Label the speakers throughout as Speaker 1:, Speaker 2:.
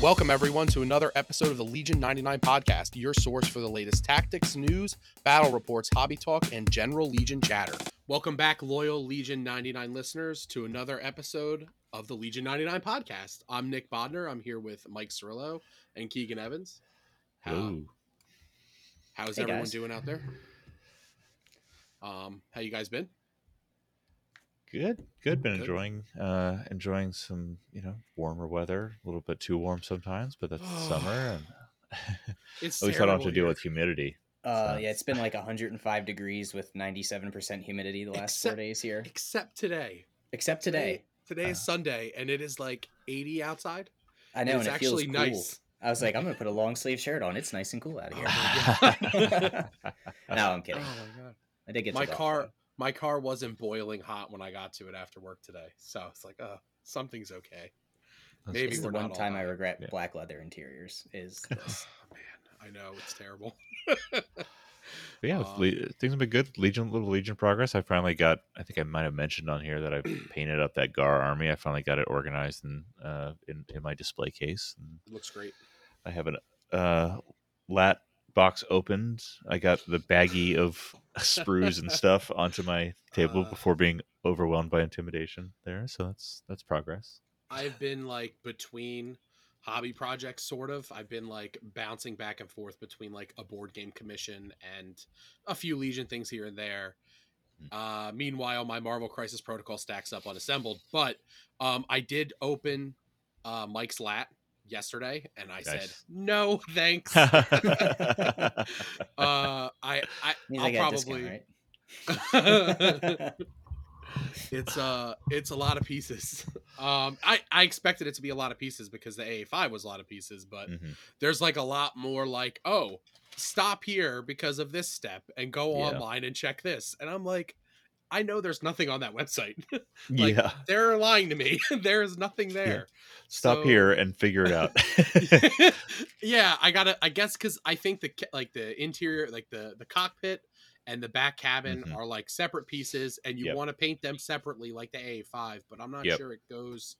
Speaker 1: Welcome, everyone, to another episode of the Legion 99 podcast, your source for the latest tactics, news, battle reports, hobby talk, and general Legion chatter. Welcome back, loyal Legion 99 listeners, to another episode of the Legion 99 podcast. I'm Nick Bodner. I'm here with Mike Cirillo and Keegan Evans. How, how's
Speaker 2: Hey,
Speaker 1: everyone
Speaker 2: guys.
Speaker 1: doing out there? Um, how you guys been?
Speaker 3: Good, good. Been
Speaker 1: Good.
Speaker 3: enjoying, uh, enjoying some, you know, warmer weather. A little bit too warm sometimes, but that's summer, and
Speaker 1: It's
Speaker 3: at least I don't have to
Speaker 1: terrible
Speaker 3: deal
Speaker 1: here.
Speaker 3: with humidity.
Speaker 2: Uh,
Speaker 3: So-
Speaker 2: yeah, it's been like 105 degrees with 97% humidity the last
Speaker 1: Except-
Speaker 2: four days here,
Speaker 1: except today.
Speaker 2: except today.
Speaker 1: Today is
Speaker 3: Uh.
Speaker 1: Sunday, and it is like 80 outside.
Speaker 2: I know,
Speaker 1: it's
Speaker 2: and it feels
Speaker 1: actually
Speaker 2: cool.
Speaker 1: nice.
Speaker 2: I was like, I'm gonna put a long sleeve shirt on. It's nice and cool out of here.
Speaker 1: Oh
Speaker 2: no, I'm kidding.
Speaker 1: Oh my god.
Speaker 2: I did get
Speaker 1: my
Speaker 2: to
Speaker 1: car
Speaker 2: though.
Speaker 1: My car wasn't boiling hot when I got to it after work today. So it's like, uh, something's okay. Maybe
Speaker 2: the
Speaker 1: we're not
Speaker 2: one time I regret
Speaker 3: Yeah.
Speaker 2: black leather interiors is this.
Speaker 1: Oh, man, I know it's terrible.
Speaker 3: Yeah,
Speaker 1: Um,
Speaker 3: Le- things have been good. Legion, little Legion progress. I finally got. I think I might have mentioned on here that I painted up that Gar army. I finally got it organized in, uh, in in my display case. And
Speaker 1: It looks great.
Speaker 3: I have an uh, lat box opened. I got the baggie of sprues and stuff onto my table
Speaker 1: Uh.
Speaker 3: before being overwhelmed by intimidation. There, so that's that's progress.
Speaker 1: I've been like between hobby projects sort of. I've been like bouncing back and forth between like a board game commission and a few Legion things here and there.
Speaker 3: Hmm.
Speaker 1: Uh meanwhile my Marvel Crisis Protocol stacks up unassembled, but um I did open uh Mike's lat yesterday and I said no thanks. uh I I i'll
Speaker 2: I get a
Speaker 1: probably
Speaker 2: discount, right?
Speaker 1: it's uh it's a lot of pieces um i i expected it to be a lot of pieces because the aa5 was a lot of pieces but
Speaker 3: Mhm.
Speaker 1: there's like a lot more like oh stop here because of this step and go
Speaker 3: Yeah.
Speaker 1: online and check this and i'm like i know there's nothing on that website Like,
Speaker 3: yeah,
Speaker 1: they're lying to me there's nothing there
Speaker 3: stop
Speaker 1: so-
Speaker 3: here and figure it out.
Speaker 1: yeah i gotta i guess because i think the like the interior like the the cockpit and the back cabin
Speaker 3: Mhm.
Speaker 1: are like separate pieces and you
Speaker 3: Yep.
Speaker 1: want to paint them separately like the A5, but i'm not
Speaker 3: Yep.
Speaker 1: sure it goes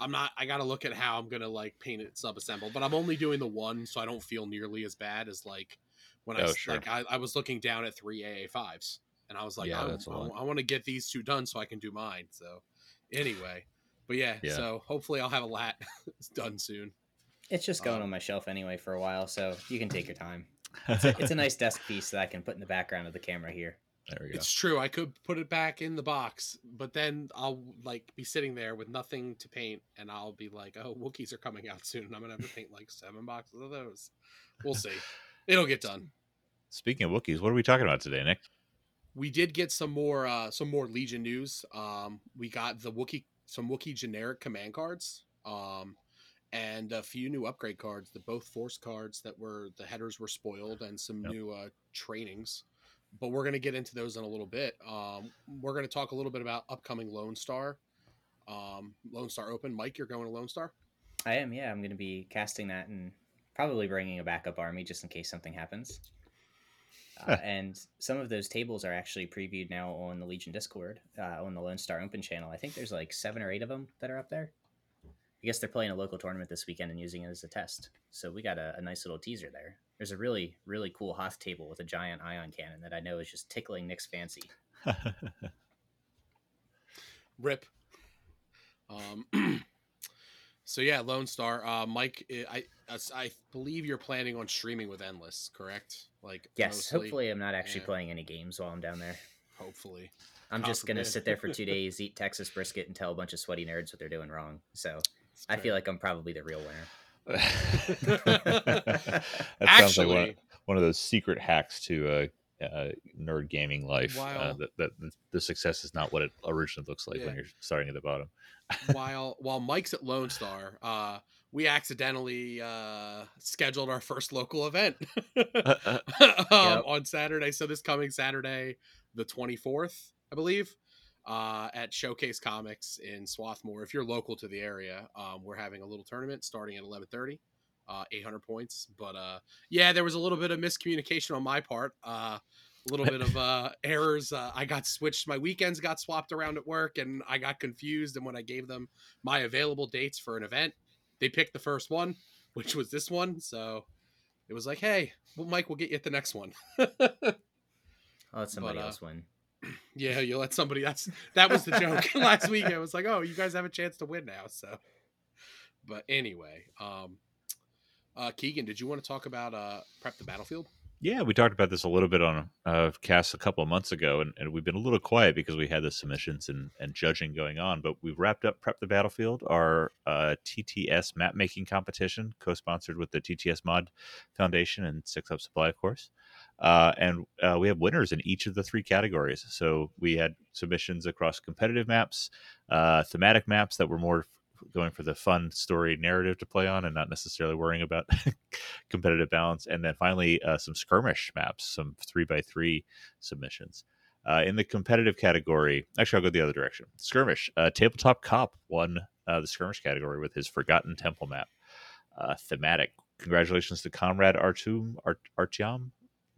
Speaker 1: i'm not i gotta look at how i'm gonna like paint it sub-assembled but i'm only doing the one so i don't feel nearly as bad as like when i
Speaker 3: Oh,
Speaker 1: s-
Speaker 3: sure.
Speaker 1: like I, I was looking down at three aa5s and i was like
Speaker 3: Yeah,
Speaker 1: I,
Speaker 3: that's a lot.
Speaker 1: want to get these two done so i can do mine so anyway but yeah,
Speaker 3: Yeah.
Speaker 1: so hopefully i'll have a lat done soon
Speaker 2: It's just going
Speaker 1: Um,
Speaker 2: on my shelf anyway for a while, so you can take your time. It's a nice desk piece that I can put in the background of the camera here.
Speaker 3: there we go.
Speaker 1: It's true. I could put it back in the box, but then I'll like be sitting there with nothing to paint, and I'll be like, "Oh, Wookiees are coming out soon. and I'm gonna have to paint like seven boxes of those." We'll see. It'll get done.
Speaker 3: Speaking of Wookiees, what are we talking about today, Nick?
Speaker 1: We did get some more uh some more Legion news. Um, we got the Wookiee some Wookiee generic command cards. Um. And a few new upgrade cards, the both force cards that were the headers were spoiled, and some
Speaker 3: Yep.
Speaker 1: new uh, trainings. But we're going to get into those in a little bit. Um, we're going to talk a little bit about upcoming Lone Star, um, Lone Star Open. Mike, you're going to Lone Star.
Speaker 2: I am, yeah. I'm going to be casting that and probably bringing a backup army just in case something happens. Uh, and some of those tables are actually previewed now on the Legion Discord uh, on the Lone Star Open channel. I think there's like seven or eight of them that are up there. I guess they're playing a local tournament this weekend and using it as a test. So we got a, a nice little teaser there. There's a really, really cool Hoth table with a giant ion cannon that I know is just tickling Nick's fancy.
Speaker 1: Rip. Um, so yeah, Lone Star. Uh, Mike, I, I I believe you're planning on streaming with Endless, correct? Like
Speaker 2: Yes,
Speaker 1: mostly?
Speaker 2: hopefully I'm not actually
Speaker 1: Yeah.
Speaker 2: playing any games while I'm down there.
Speaker 1: hopefully.
Speaker 2: I'm
Speaker 1: God
Speaker 2: just gonna sit there for two days, eat Texas brisket, and tell a bunch of sweaty nerds what they're doing wrong. So I feel like I'm probably the real winner.
Speaker 3: that sounds like
Speaker 1: Actually-
Speaker 3: one, one of those secret hacks to uh, uh, nerd gaming life. uh, that, that the- success is not what it originally looks like
Speaker 1: Yeah.
Speaker 3: when you're starting at the bottom.
Speaker 1: while while Mike's at Lone Star, uh, we accidentally uh, scheduled our first local event um,
Speaker 2: Yep.
Speaker 1: on Saturday. So this coming Saturday, the twenty fourth, I believe, uh, at Showcase Comics in Swarthmore. If you're local to the area, um, we're having a little tournament starting at eleven thirty. Uh, 800 points, but uh, yeah, there was a little bit of miscommunication on my part. Uh, a little bit of uh, errors. Uh, I got switched. My weekends got swapped around at work, and I got confused. And when I gave them my available dates for an event, they picked the first one, which was this one. So it was like, hey, well, Mike, we'll get you at the next one.
Speaker 2: I'll let somebody
Speaker 1: uh,
Speaker 2: else win.
Speaker 1: yeah, you let somebody. That's that was the joke last week. I was like, oh, you guys have a chance to win now. So, but anyway, um, uh, Keegan, did you want to talk about uh, prep the battlefield?
Speaker 3: Yeah, we talked about this a little bit on uh, cast a couple of months ago, and, and we've been a little quiet because we had the submissions and, and judging going on. But we've wrapped up Prep the Battlefield, our uh, TTS map making competition, co sponsored with the TTS Mod Foundation and Six Up Supply, of course. Uh, and uh, we have winners in each of the three categories. So we had submissions across competitive maps, uh, thematic maps that were more going for the fun story narrative to play on and not necessarily worrying about competitive balance. And then finally, uh, some skirmish maps, some three by three submissions. Uh, in the competitive category, actually, I'll go the other direction. Skirmish, uh, Tabletop Cop won uh, the skirmish category with his Forgotten Temple map. Uh, thematic, congratulations to Comrade Artum Art, Artyom.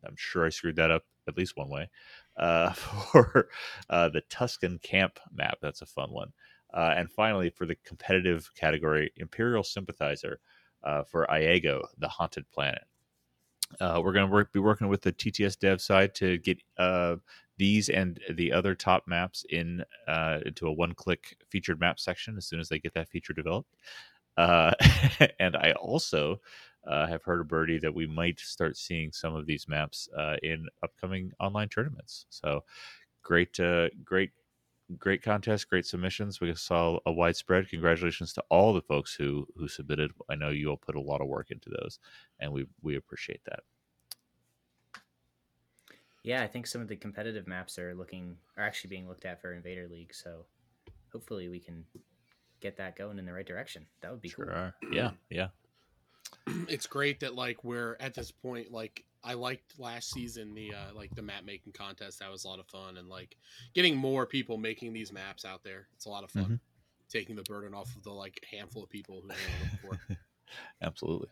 Speaker 3: I'm sure I screwed that up at least one way. Uh, for the Tusken Camp map, that's a fun one. Uh, and finally, for the competitive category, Imperial Sympathizer uh, for Iago, the Haunted Planet. Uh, we're going to work, be working with the TTS dev side to get uh, these and the other top maps in uh, into a one-click featured map section as soon as they get that feature developed. Uh, and I also have heard a birdie that we might start seeing some of these maps in upcoming online tournaments. So great, great great contest, great submissions. We saw a widespread. Congratulations to all the folks who who submitted. I know you all put a lot of work into those, and we we appreciate that.
Speaker 2: Yeah, I think some of the competitive maps are looking are actually being looked at for Invader League. So hopefully we can get that going in the right direction. That would be
Speaker 3: sure
Speaker 2: cool.
Speaker 3: Are. Yeah, yeah.
Speaker 1: It's great that like we're at this point like I liked last season the uh, like the map making contest. That was a lot of fun, and like getting more people making these maps out there. It's a lot of fun.
Speaker 3: Mm-hmm.
Speaker 1: Taking the burden off of the like handful of people who know before.
Speaker 3: Absolutely.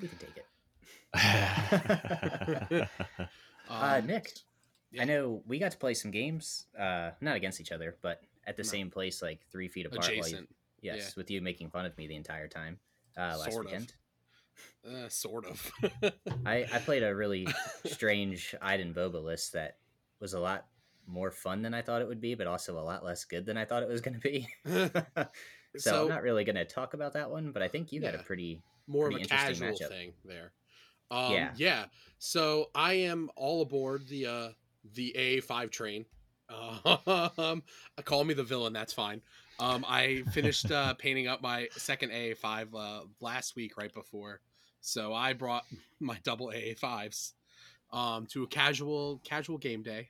Speaker 2: We can take it. uh,
Speaker 1: Um,
Speaker 2: Nick,
Speaker 1: yeah.
Speaker 2: I know we got to play some games, uh, not against each other, but at the
Speaker 1: No.
Speaker 2: same place, like three feet apart. while you- yes,
Speaker 1: yeah.
Speaker 2: with you making fun of me the entire time uh, last
Speaker 1: Sort of. Uh, sort of.
Speaker 2: I, I played a really strange Iden Boba list that was a lot more fun than I thought it would be, but also a lot less good than I thought it was going to be. so,
Speaker 1: So-
Speaker 2: I'm not really going to talk about that one, but I think you had a pretty
Speaker 1: more of a casual
Speaker 2: matchup.
Speaker 1: thing there. Um,
Speaker 2: Yeah.
Speaker 1: yeah. So I am all aboard the uh, the A5 train. Um, call me the villain. That's fine. Um, I finished uh, painting up my second A5 uh, last week, right before. So I brought my double AA5s um, to a casual casual game day.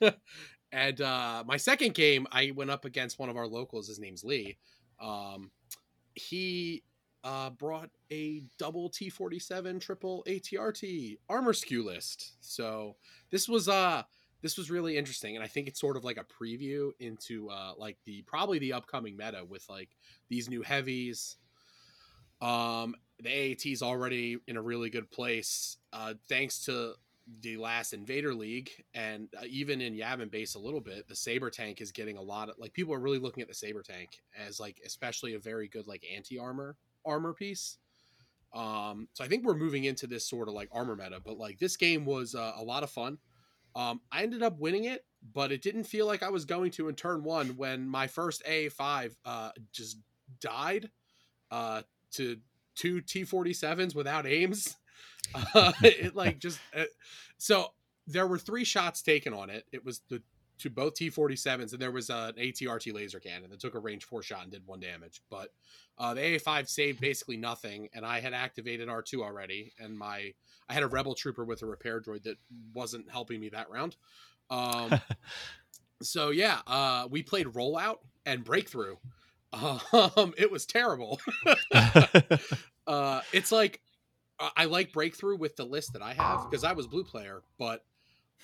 Speaker 1: and uh, my second game, I went up against one of our locals. His name's Lee. Um, he uh, brought a double T47 triple ATRT armor skew list. So this was uh this was really interesting, and I think it's sort of like a preview into uh like the probably the upcoming meta with like these new heavies. Um, the AAT's already in a really good place, uh, thanks to the last Invader League, and uh, even in Yavin base a little bit. The Saber tank is getting a lot of like people are really looking at the Saber tank as like especially a very good like anti armor armor piece. Um, so I think we're moving into this sort of like armor meta, but like this game was uh, a lot of fun. Um, I ended up winning it, but it didn't feel like I was going to in turn one when my first A5 uh, just died uh, to two T47s without aims. Uh, it like just uh, so there were three shots taken on it. It was the to both T47s, and there was uh, an ATRT laser cannon that took a range four shot and did one damage. But uh, the AA5 saved basically nothing, and I had activated R2 already, and my I had a rebel trooper with a repair droid that wasn't helping me that round. Um, so yeah, uh, we played rollout and breakthrough. Um, it was terrible. uh, it's like I- I like breakthrough with the list that I have because I was blue player, but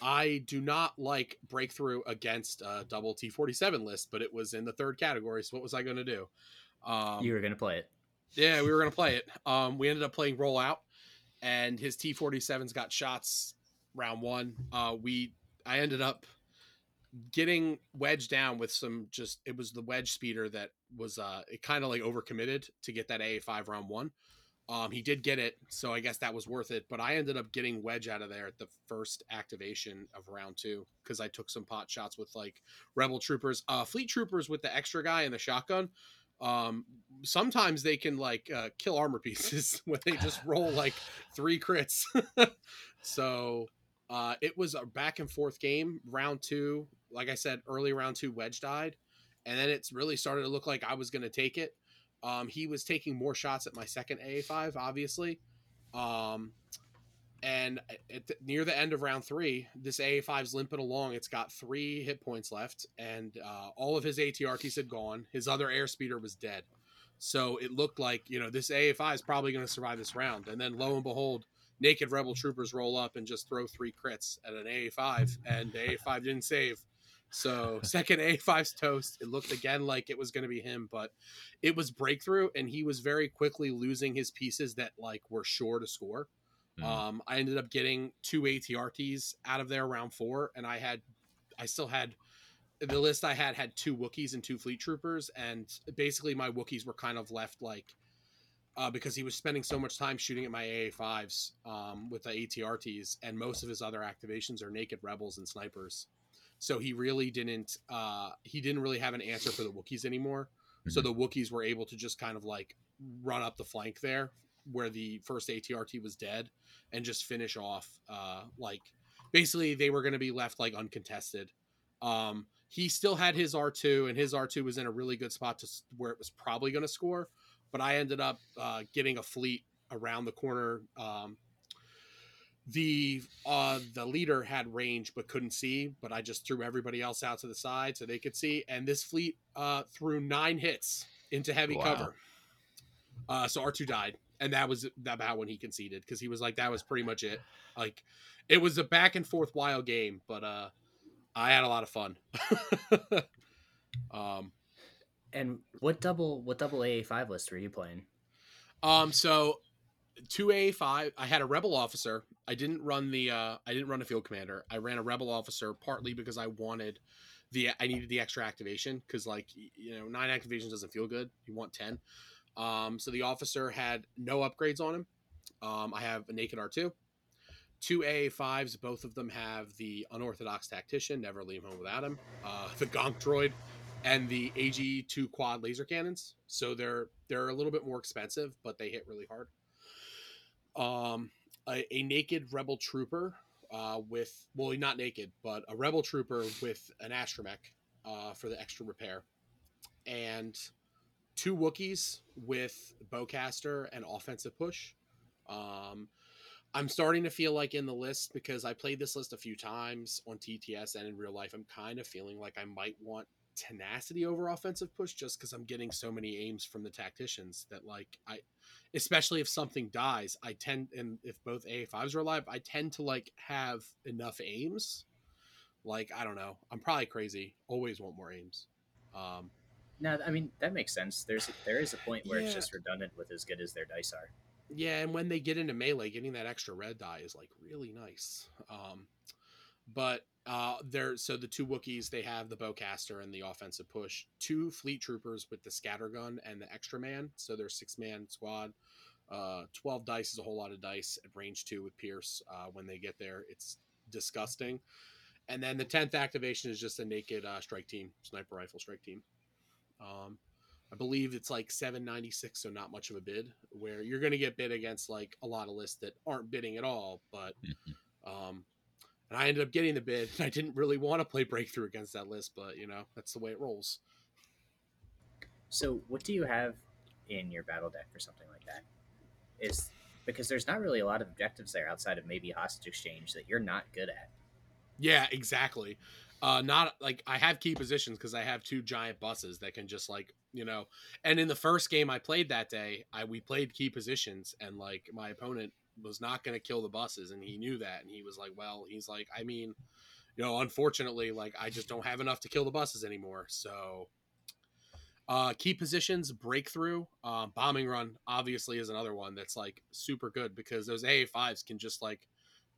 Speaker 1: I do not like breakthrough against a double T47 list. But it was in the third category, so what was I going to do? Um,
Speaker 2: you were going to play it.
Speaker 1: yeah, we were gonna play it. Um, we ended up playing rollout, and his T forty sevens got shots round one. Uh, we I ended up getting wedge down with some just it was the wedge speeder that was uh it kind of like overcommitted to get that AA5 round one. Um, he did get it, so I guess that was worth it. But I ended up getting wedge out of there at the first activation of round two because I took some pot shots with like rebel troopers, uh, fleet troopers with the extra guy and the shotgun. Um, sometimes they can like uh, kill armor pieces when they just roll like three crits. so uh, it was a back and forth game. Round two, like I said, early round two, wedge died, and then it's really started to look like I was going to take it um, he was taking more shots at my second AA5, obviously. Um, and the, near the end of round three, this AA5's limping along. It's got three hit points left, and uh, all of his ATRTs had gone. His other airspeeder was dead. So it looked like, you know, this AA5 is probably going to survive this round. And then lo and behold, naked rebel troopers roll up and just throw three crits at an AA5, and the AA5 didn't save. So second A5's toast. It looked again like it was going to be him, but it was breakthrough, and he was very quickly losing his pieces that like were sure to score. Mm. Um, I ended up getting two ATRTs out of there round four, and I had, I still had, the list I had had two Wookiees and two Fleet Troopers, and basically my Wookiees were kind of left like. Uh, because he was spending so much time shooting at my AA5s um, with the ATRTs, and most of his other activations are naked rebels and snipers so he really didn't uh he didn't really have an answer for the Wookiees anymore. Mm-hmm. So the Wookiees were able to just kind of like run up the flank there where the first ATRT was dead and just finish off uh like basically they were going to be left like uncontested. Um he still had his R2 and his R2 was in a really good spot to where it was probably going to score, but I ended up uh getting a fleet around the corner um the uh the leader had range but couldn't see but i just threw everybody else out to the side so they could see and this fleet uh threw nine hits into heavy wow. cover. Uh so r2 died and that was about when he conceded because he was like that was pretty much it. Like it was a back and forth wild game but uh i had a lot of fun.
Speaker 2: Um and what double what double aa5 list were you playing?
Speaker 1: Um so two A five. I had a rebel officer. I didn't run the. Uh, I didn't run a field commander. I ran a rebel officer partly because I wanted the. I needed the extra activation because like you know nine activations doesn't feel good. You want ten. Um, so the officer had no upgrades on him. Um, I have a naked R two. Two AA fives, both of them have the unorthodox tactician, never leave home without him. Uh, the Gonk droid, and the AG two quad laser cannons. So they're they're a little bit more expensive, but they hit really hard um, a, a naked rebel trooper uh, with well, not naked, but a rebel trooper with an astromech uh, for the extra repair, and two Wookiees with bowcaster and offensive push. Um, I'm starting to feel like in the list because I played this list a few times on TTS and in real life. I'm kind of feeling like I might want tenacity over offensive push just because I'm getting so many aims from the tacticians that like I especially if something dies, I tend and if both AA5s are alive, I tend to like have enough aims. Like, I don't know. I'm probably crazy. Always want more aims. Um
Speaker 2: no, I mean that makes sense. There's there is a point where yeah. it's just redundant with as good as their dice are.
Speaker 1: Yeah, and when they get into melee, getting that extra red die is like really nice. Um, but uh, there, so the two Wookiees, they have the bowcaster and the offensive push. Two fleet troopers with the scatter gun and the extra man. So they're six man squad. Uh, Twelve dice is a whole lot of dice at range two with Pierce. Uh, when they get there, it's disgusting. And then the tenth activation is just a naked uh, strike team, sniper rifle strike team. Um, I believe it's like 796, so not much of a bid. Where you're going to get bid against like a lot of lists that aren't bidding at all, but um, and I ended up getting the bid. I didn't really want to play breakthrough against that list, but you know that's the way it rolls.
Speaker 2: So, what do you have in your battle deck for something like that? Is because there's not really a lot of objectives there outside of maybe hostage exchange that you're not good at.
Speaker 1: Yeah, exactly. Uh, not like I have key positions because I have two giant buses that can just like you know. And in the first game I played that day, I we played key positions, and like my opponent was not going to kill the buses and he knew that and he was like well he's like i mean you know unfortunately like i just don't have enough to kill the buses anymore so uh key positions breakthrough uh, bombing run obviously is another one that's like super good because those aa5s can just like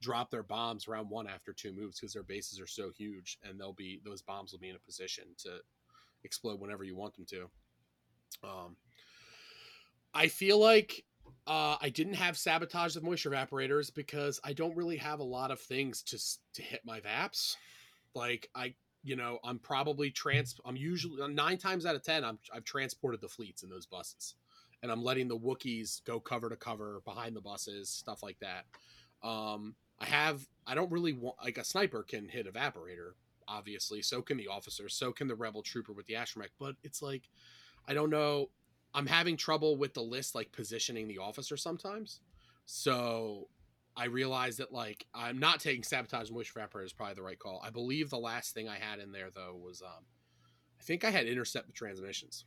Speaker 1: drop their bombs round one after two moves because their bases are so huge, and they'll be those bombs will be in a position to explode whenever you want them to. Um, I feel like uh, I didn't have sabotage of moisture evaporators because I don't really have a lot of things to to hit my vaps. Like I, you know, I'm probably trans. I'm usually nine times out of ten, I'm I've transported the fleets in those buses, and I'm letting the Wookiees go cover to cover behind the buses, stuff like that. Um, I have. I don't really want like a sniper can hit evaporator, obviously. So can the officer. So can the rebel trooper with the astromech. But it's like, I don't know. I'm having trouble with the list, like positioning the officer sometimes. So I realized that like I'm not taking sabotage and wish evaporator is probably the right call. I believe the last thing I had in there though was um, I think I had intercept the transmissions.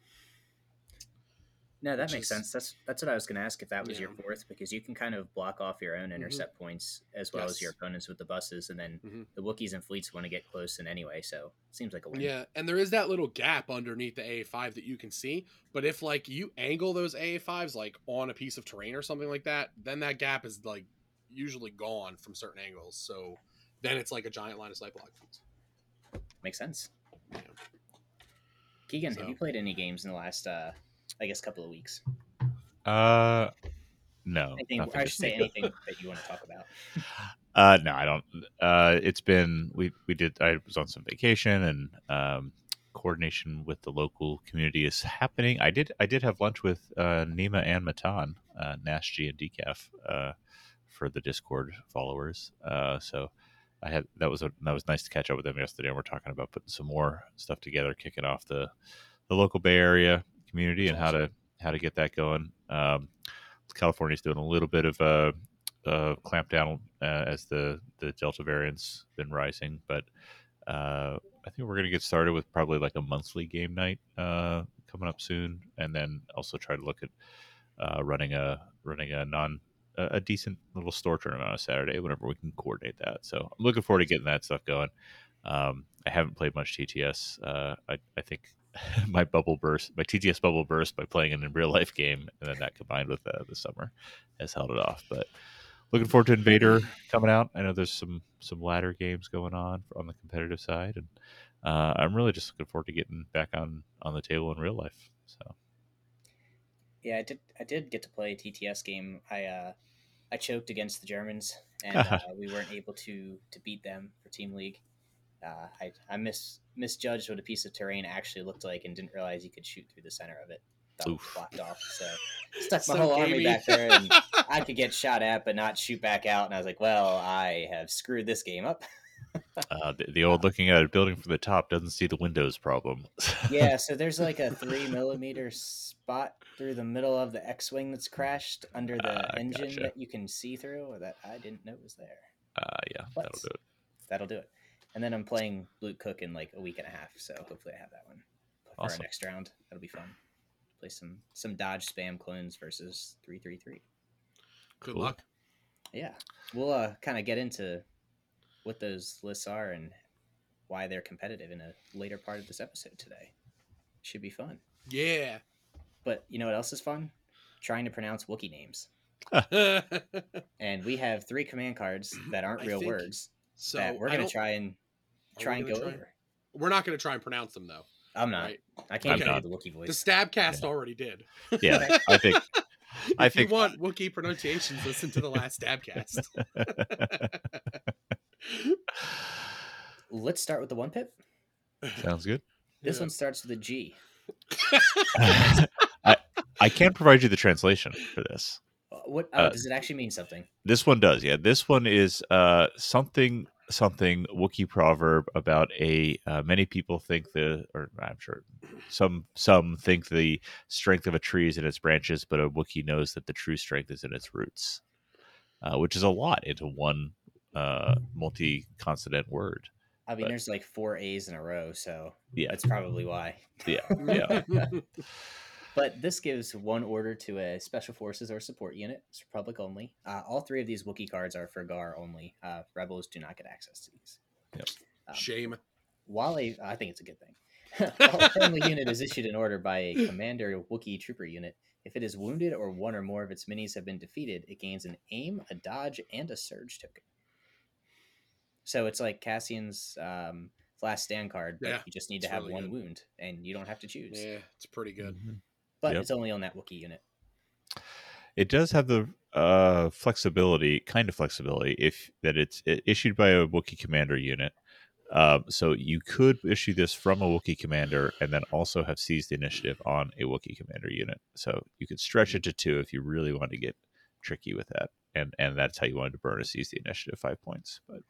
Speaker 2: No, that makes
Speaker 1: is-
Speaker 2: sense. That's that's what I was going to ask if that was your fourth because you can kind of block off your own intercept points as well as your opponents with the buses, and then
Speaker 1: Mhm.
Speaker 2: the Wookiees and fleets want to get close in anyway. So seems like a win.
Speaker 1: Yeah, and there is that little gap underneath the AA5 that you can see. But if like you angle those AA5s like on a piece of terrain or something like that, then that gap is like usually gone from certain angles. So then it's like a giant line of sight block.
Speaker 2: makes sense.
Speaker 1: Yeah.
Speaker 2: Keegan,
Speaker 1: So-
Speaker 2: have you played any games in the last, uh, I guess, a couple of weeks?
Speaker 3: Uh, no.
Speaker 2: Anything, I should say anything that you want to talk about.
Speaker 3: Uh, no, I don't. Uh, it's been we we did. I was on some vacation and um, coordination with the local community is happening. I did I did have lunch with uh, Nima and Matan, uh, Nash G and Decaf, uh, for the Discord followers. Uh, so I had that was a that was nice to catch up with them yesterday. And we're talking about putting some more stuff together, kicking off the the local Bay Area community and how to how to get that going. Um, California's doing a little bit of a uh, clamp down uh, as the the Delta variant's been rising, but uh, I think we're going to get started with probably like a monthly game night uh, coming up soon, and then also try to look at uh, running a running a non a a decent little store tournament on a Saturday whenever we can coordinate that. So I'm looking forward to getting that stuff going. Um, I haven't played much TTS. Uh, I, I think my bubble burst, my TTS bubble burst by playing it in real life game, and then that combined with uh, the summer has held it off. But looking forward to Invader coming out. I know there's some some ladder games going on on the competitive side, and uh, I'm really just looking forward to getting back on on the table in real life. So
Speaker 2: Yeah, I did. I did get to play a TTS game. I uh, I choked against the Germans, and uh, we weren't able to to beat them for Team League. Uh, I I mis misjudged what a piece of terrain actually looked like, and didn't realize you could shoot through the center of it. Thought it
Speaker 3: Oof.
Speaker 2: blocked off. So stuck my
Speaker 1: So
Speaker 2: whole army back there, and I could get shot at, but not shoot back out. And I was like, well, I have screwed this game up.
Speaker 3: uh, the, the old looking at a building from the top doesn't see the windows problem.
Speaker 2: yeah, so there's like a three millimeter spot through the middle of the X-wing that's crashed under the
Speaker 3: Ah,
Speaker 2: engine
Speaker 3: gotcha.
Speaker 2: that you can see through, or that I didn't know was there.
Speaker 3: uh, yeah,
Speaker 2: What?
Speaker 3: that'll do it.
Speaker 2: That'll do it. And then I'm playing Luke Cook in like a week and a half, so hopefully I have that one for
Speaker 3: Awesome.
Speaker 2: our next round. That'll be fun. Play some some dodge spam clones versus three three three.
Speaker 1: Good
Speaker 3: Cool.
Speaker 1: luck.
Speaker 2: Yeah, we'll uh, kind of get into what those lists are and why they're competitive in a later part of this episode today. Should be fun.
Speaker 1: Yeah.
Speaker 2: But you know what else is fun? Trying to pronounce Wookiee names. And we have three command cards that aren't real
Speaker 1: think-
Speaker 2: words
Speaker 1: so
Speaker 2: that we're gonna try and try and go
Speaker 1: try?
Speaker 2: over.
Speaker 1: We're not going to try and pronounce them though.
Speaker 2: I'm not.
Speaker 1: Right?
Speaker 2: I can't
Speaker 1: Okay.
Speaker 2: do the Wookiee voice.
Speaker 1: The Stabcast
Speaker 3: Yeah.
Speaker 1: already did.
Speaker 3: Yeah, I think I
Speaker 1: if
Speaker 3: think-
Speaker 1: you want Wookiee pronunciations, listen to the last Stabcast.
Speaker 2: Let's start with the one pip.
Speaker 3: sounds good.
Speaker 2: This
Speaker 1: Yeah.
Speaker 2: one starts with a G.
Speaker 3: I I can't provide you the translation for this.
Speaker 2: What oh,
Speaker 3: Uh,
Speaker 2: does it actually mean something?
Speaker 3: This one does, yeah. This one is uh, something something Wookiee proverb about a. Uh, many people think the, or I'm sure some some think the strength of a tree is in its branches, but a Wookiee knows that the true strength is in its roots, uh, which is a lot into one uh, multi-consonant word.
Speaker 2: I mean,
Speaker 3: but-
Speaker 2: there's like four A's in a row, so
Speaker 3: Yeah.
Speaker 2: that's probably why.
Speaker 3: Yeah, yeah.
Speaker 2: But this gives one order to a special forces or support unit. It's Republic only. Uh, all three of these Wookiee cards are for Gar only. Uh, Rebels do not get access to these.
Speaker 3: Yep.
Speaker 2: Um,
Speaker 1: Shame.
Speaker 2: While a, I think it's a good thing. While a friendly unit is issued an order by a commander Wookiee trooper unit, if it is wounded or one or more of its minis have been defeated, it gains an aim, a dodge, and a surge token. So it's like Cassian's um, last stand card, but
Speaker 1: Yeah,
Speaker 2: you just need to have
Speaker 1: really
Speaker 2: one
Speaker 1: good.
Speaker 2: wound, and you don't have to choose.
Speaker 1: Yeah, it's pretty good.
Speaker 3: Mhm.
Speaker 2: But
Speaker 3: Yep.
Speaker 2: it's only on that Wookiee unit.
Speaker 3: It does have the uh, flexibility, kind of flexibility, if that it's issued by a Wookiee commander unit. Um, so you could issue this from a Wookiee commander and then also have seized the initiative on a Wookiee commander unit. So you could stretch it to two if you really want to get tricky with that, and and that's how you wanted to burn a seize the initiative five points. But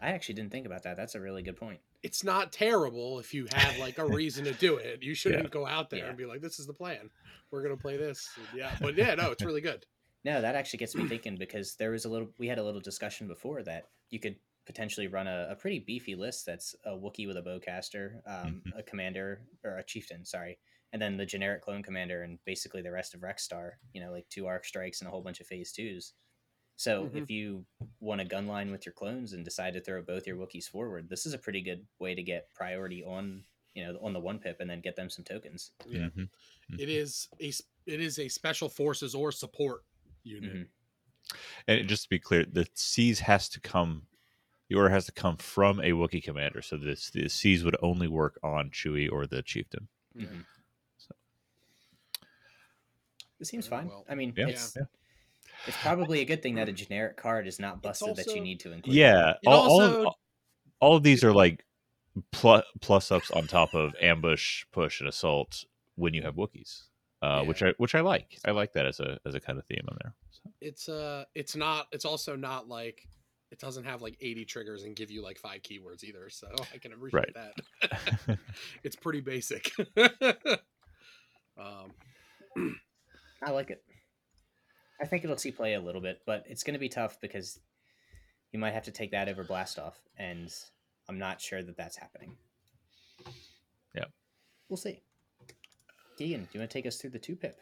Speaker 2: I actually didn't think about that. That's a really good point.
Speaker 1: It's not terrible if you have like a reason to do it. You shouldn't go out there
Speaker 2: Yeah.
Speaker 1: and be like, "This is the plan. We're gonna play this." Yeah, but yeah, no, it's really good.
Speaker 2: No, that actually gets me thinking because there was a little. We had a little discussion before that you could potentially run a, a pretty beefy list. That's a Wookiee with a bowcaster, um,
Speaker 3: Mhm.
Speaker 2: a commander or a chieftain, sorry, and then the generic clone commander, and basically the rest of Rexstar. You know, like two arc strikes and a whole bunch of phase twos. So
Speaker 1: Mhm.
Speaker 2: if you want a gun line with your clones and decide to throw both your Wookiees forward, this is a pretty good way to get priority on you know on the one pip and then get them some tokens.
Speaker 1: Yeah,
Speaker 3: Mhm.
Speaker 1: it is a s- it is a special forces or support unit.
Speaker 2: Mhm.
Speaker 3: And just to be clear, the seize has to come. The order has to come from a Wookiee commander. So this the seize would only work on Chewie or the chieftain.
Speaker 1: Yeah.
Speaker 2: Mhm.
Speaker 3: So-
Speaker 2: This seems
Speaker 1: Very
Speaker 2: fine.
Speaker 1: well.
Speaker 2: I mean,
Speaker 3: Yeah,
Speaker 2: it's
Speaker 3: yeah.
Speaker 2: It's probably a good thing that a generic card is not busted that you need to include.
Speaker 3: Yeah,
Speaker 1: It
Speaker 3: all, all, of, all of these are like plus plus ups on top of ambush, push, and assault when you have Wookiees, uh, which I which I like. I like that as a as a kind of theme in there. So,
Speaker 1: It's uh, it's not. It's also not like it doesn't have like 80 triggers and give you like five keywords either. So I can appreciate
Speaker 3: Right.
Speaker 1: that. it's pretty basic. um,
Speaker 2: I like it. I think it'll see play a little bit, but it's going to be tough because you might have to take that over blast off, and I'm not sure that that's happening.
Speaker 3: Yeah.
Speaker 2: we'll see. Keegan, do you want to take us through the two pip?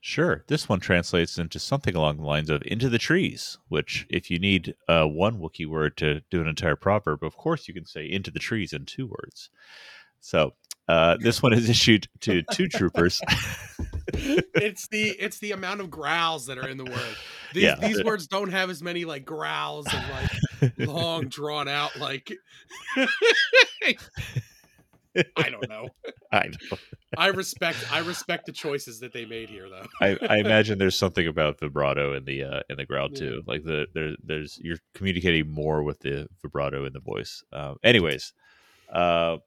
Speaker 3: Sure. This one translates into something along the lines of into the trees, which, if you need uh, one Wookiee word to do an entire proverb, of course you can say into the trees in two words. So uh, this one is issued to two troopers.
Speaker 1: it's the it's the amount of growls that are in the word. These
Speaker 3: Yeah.
Speaker 1: these words don't have as many like growls and like long drawn out like. I don't know.
Speaker 3: I, know.
Speaker 1: I respect I respect the choices that they made here though.
Speaker 3: I, I imagine there's something about vibrato in the uh, in the growl
Speaker 1: Yeah.
Speaker 3: too. Like the there there's you're communicating more with the vibrato in the voice. Um, anyways, uh,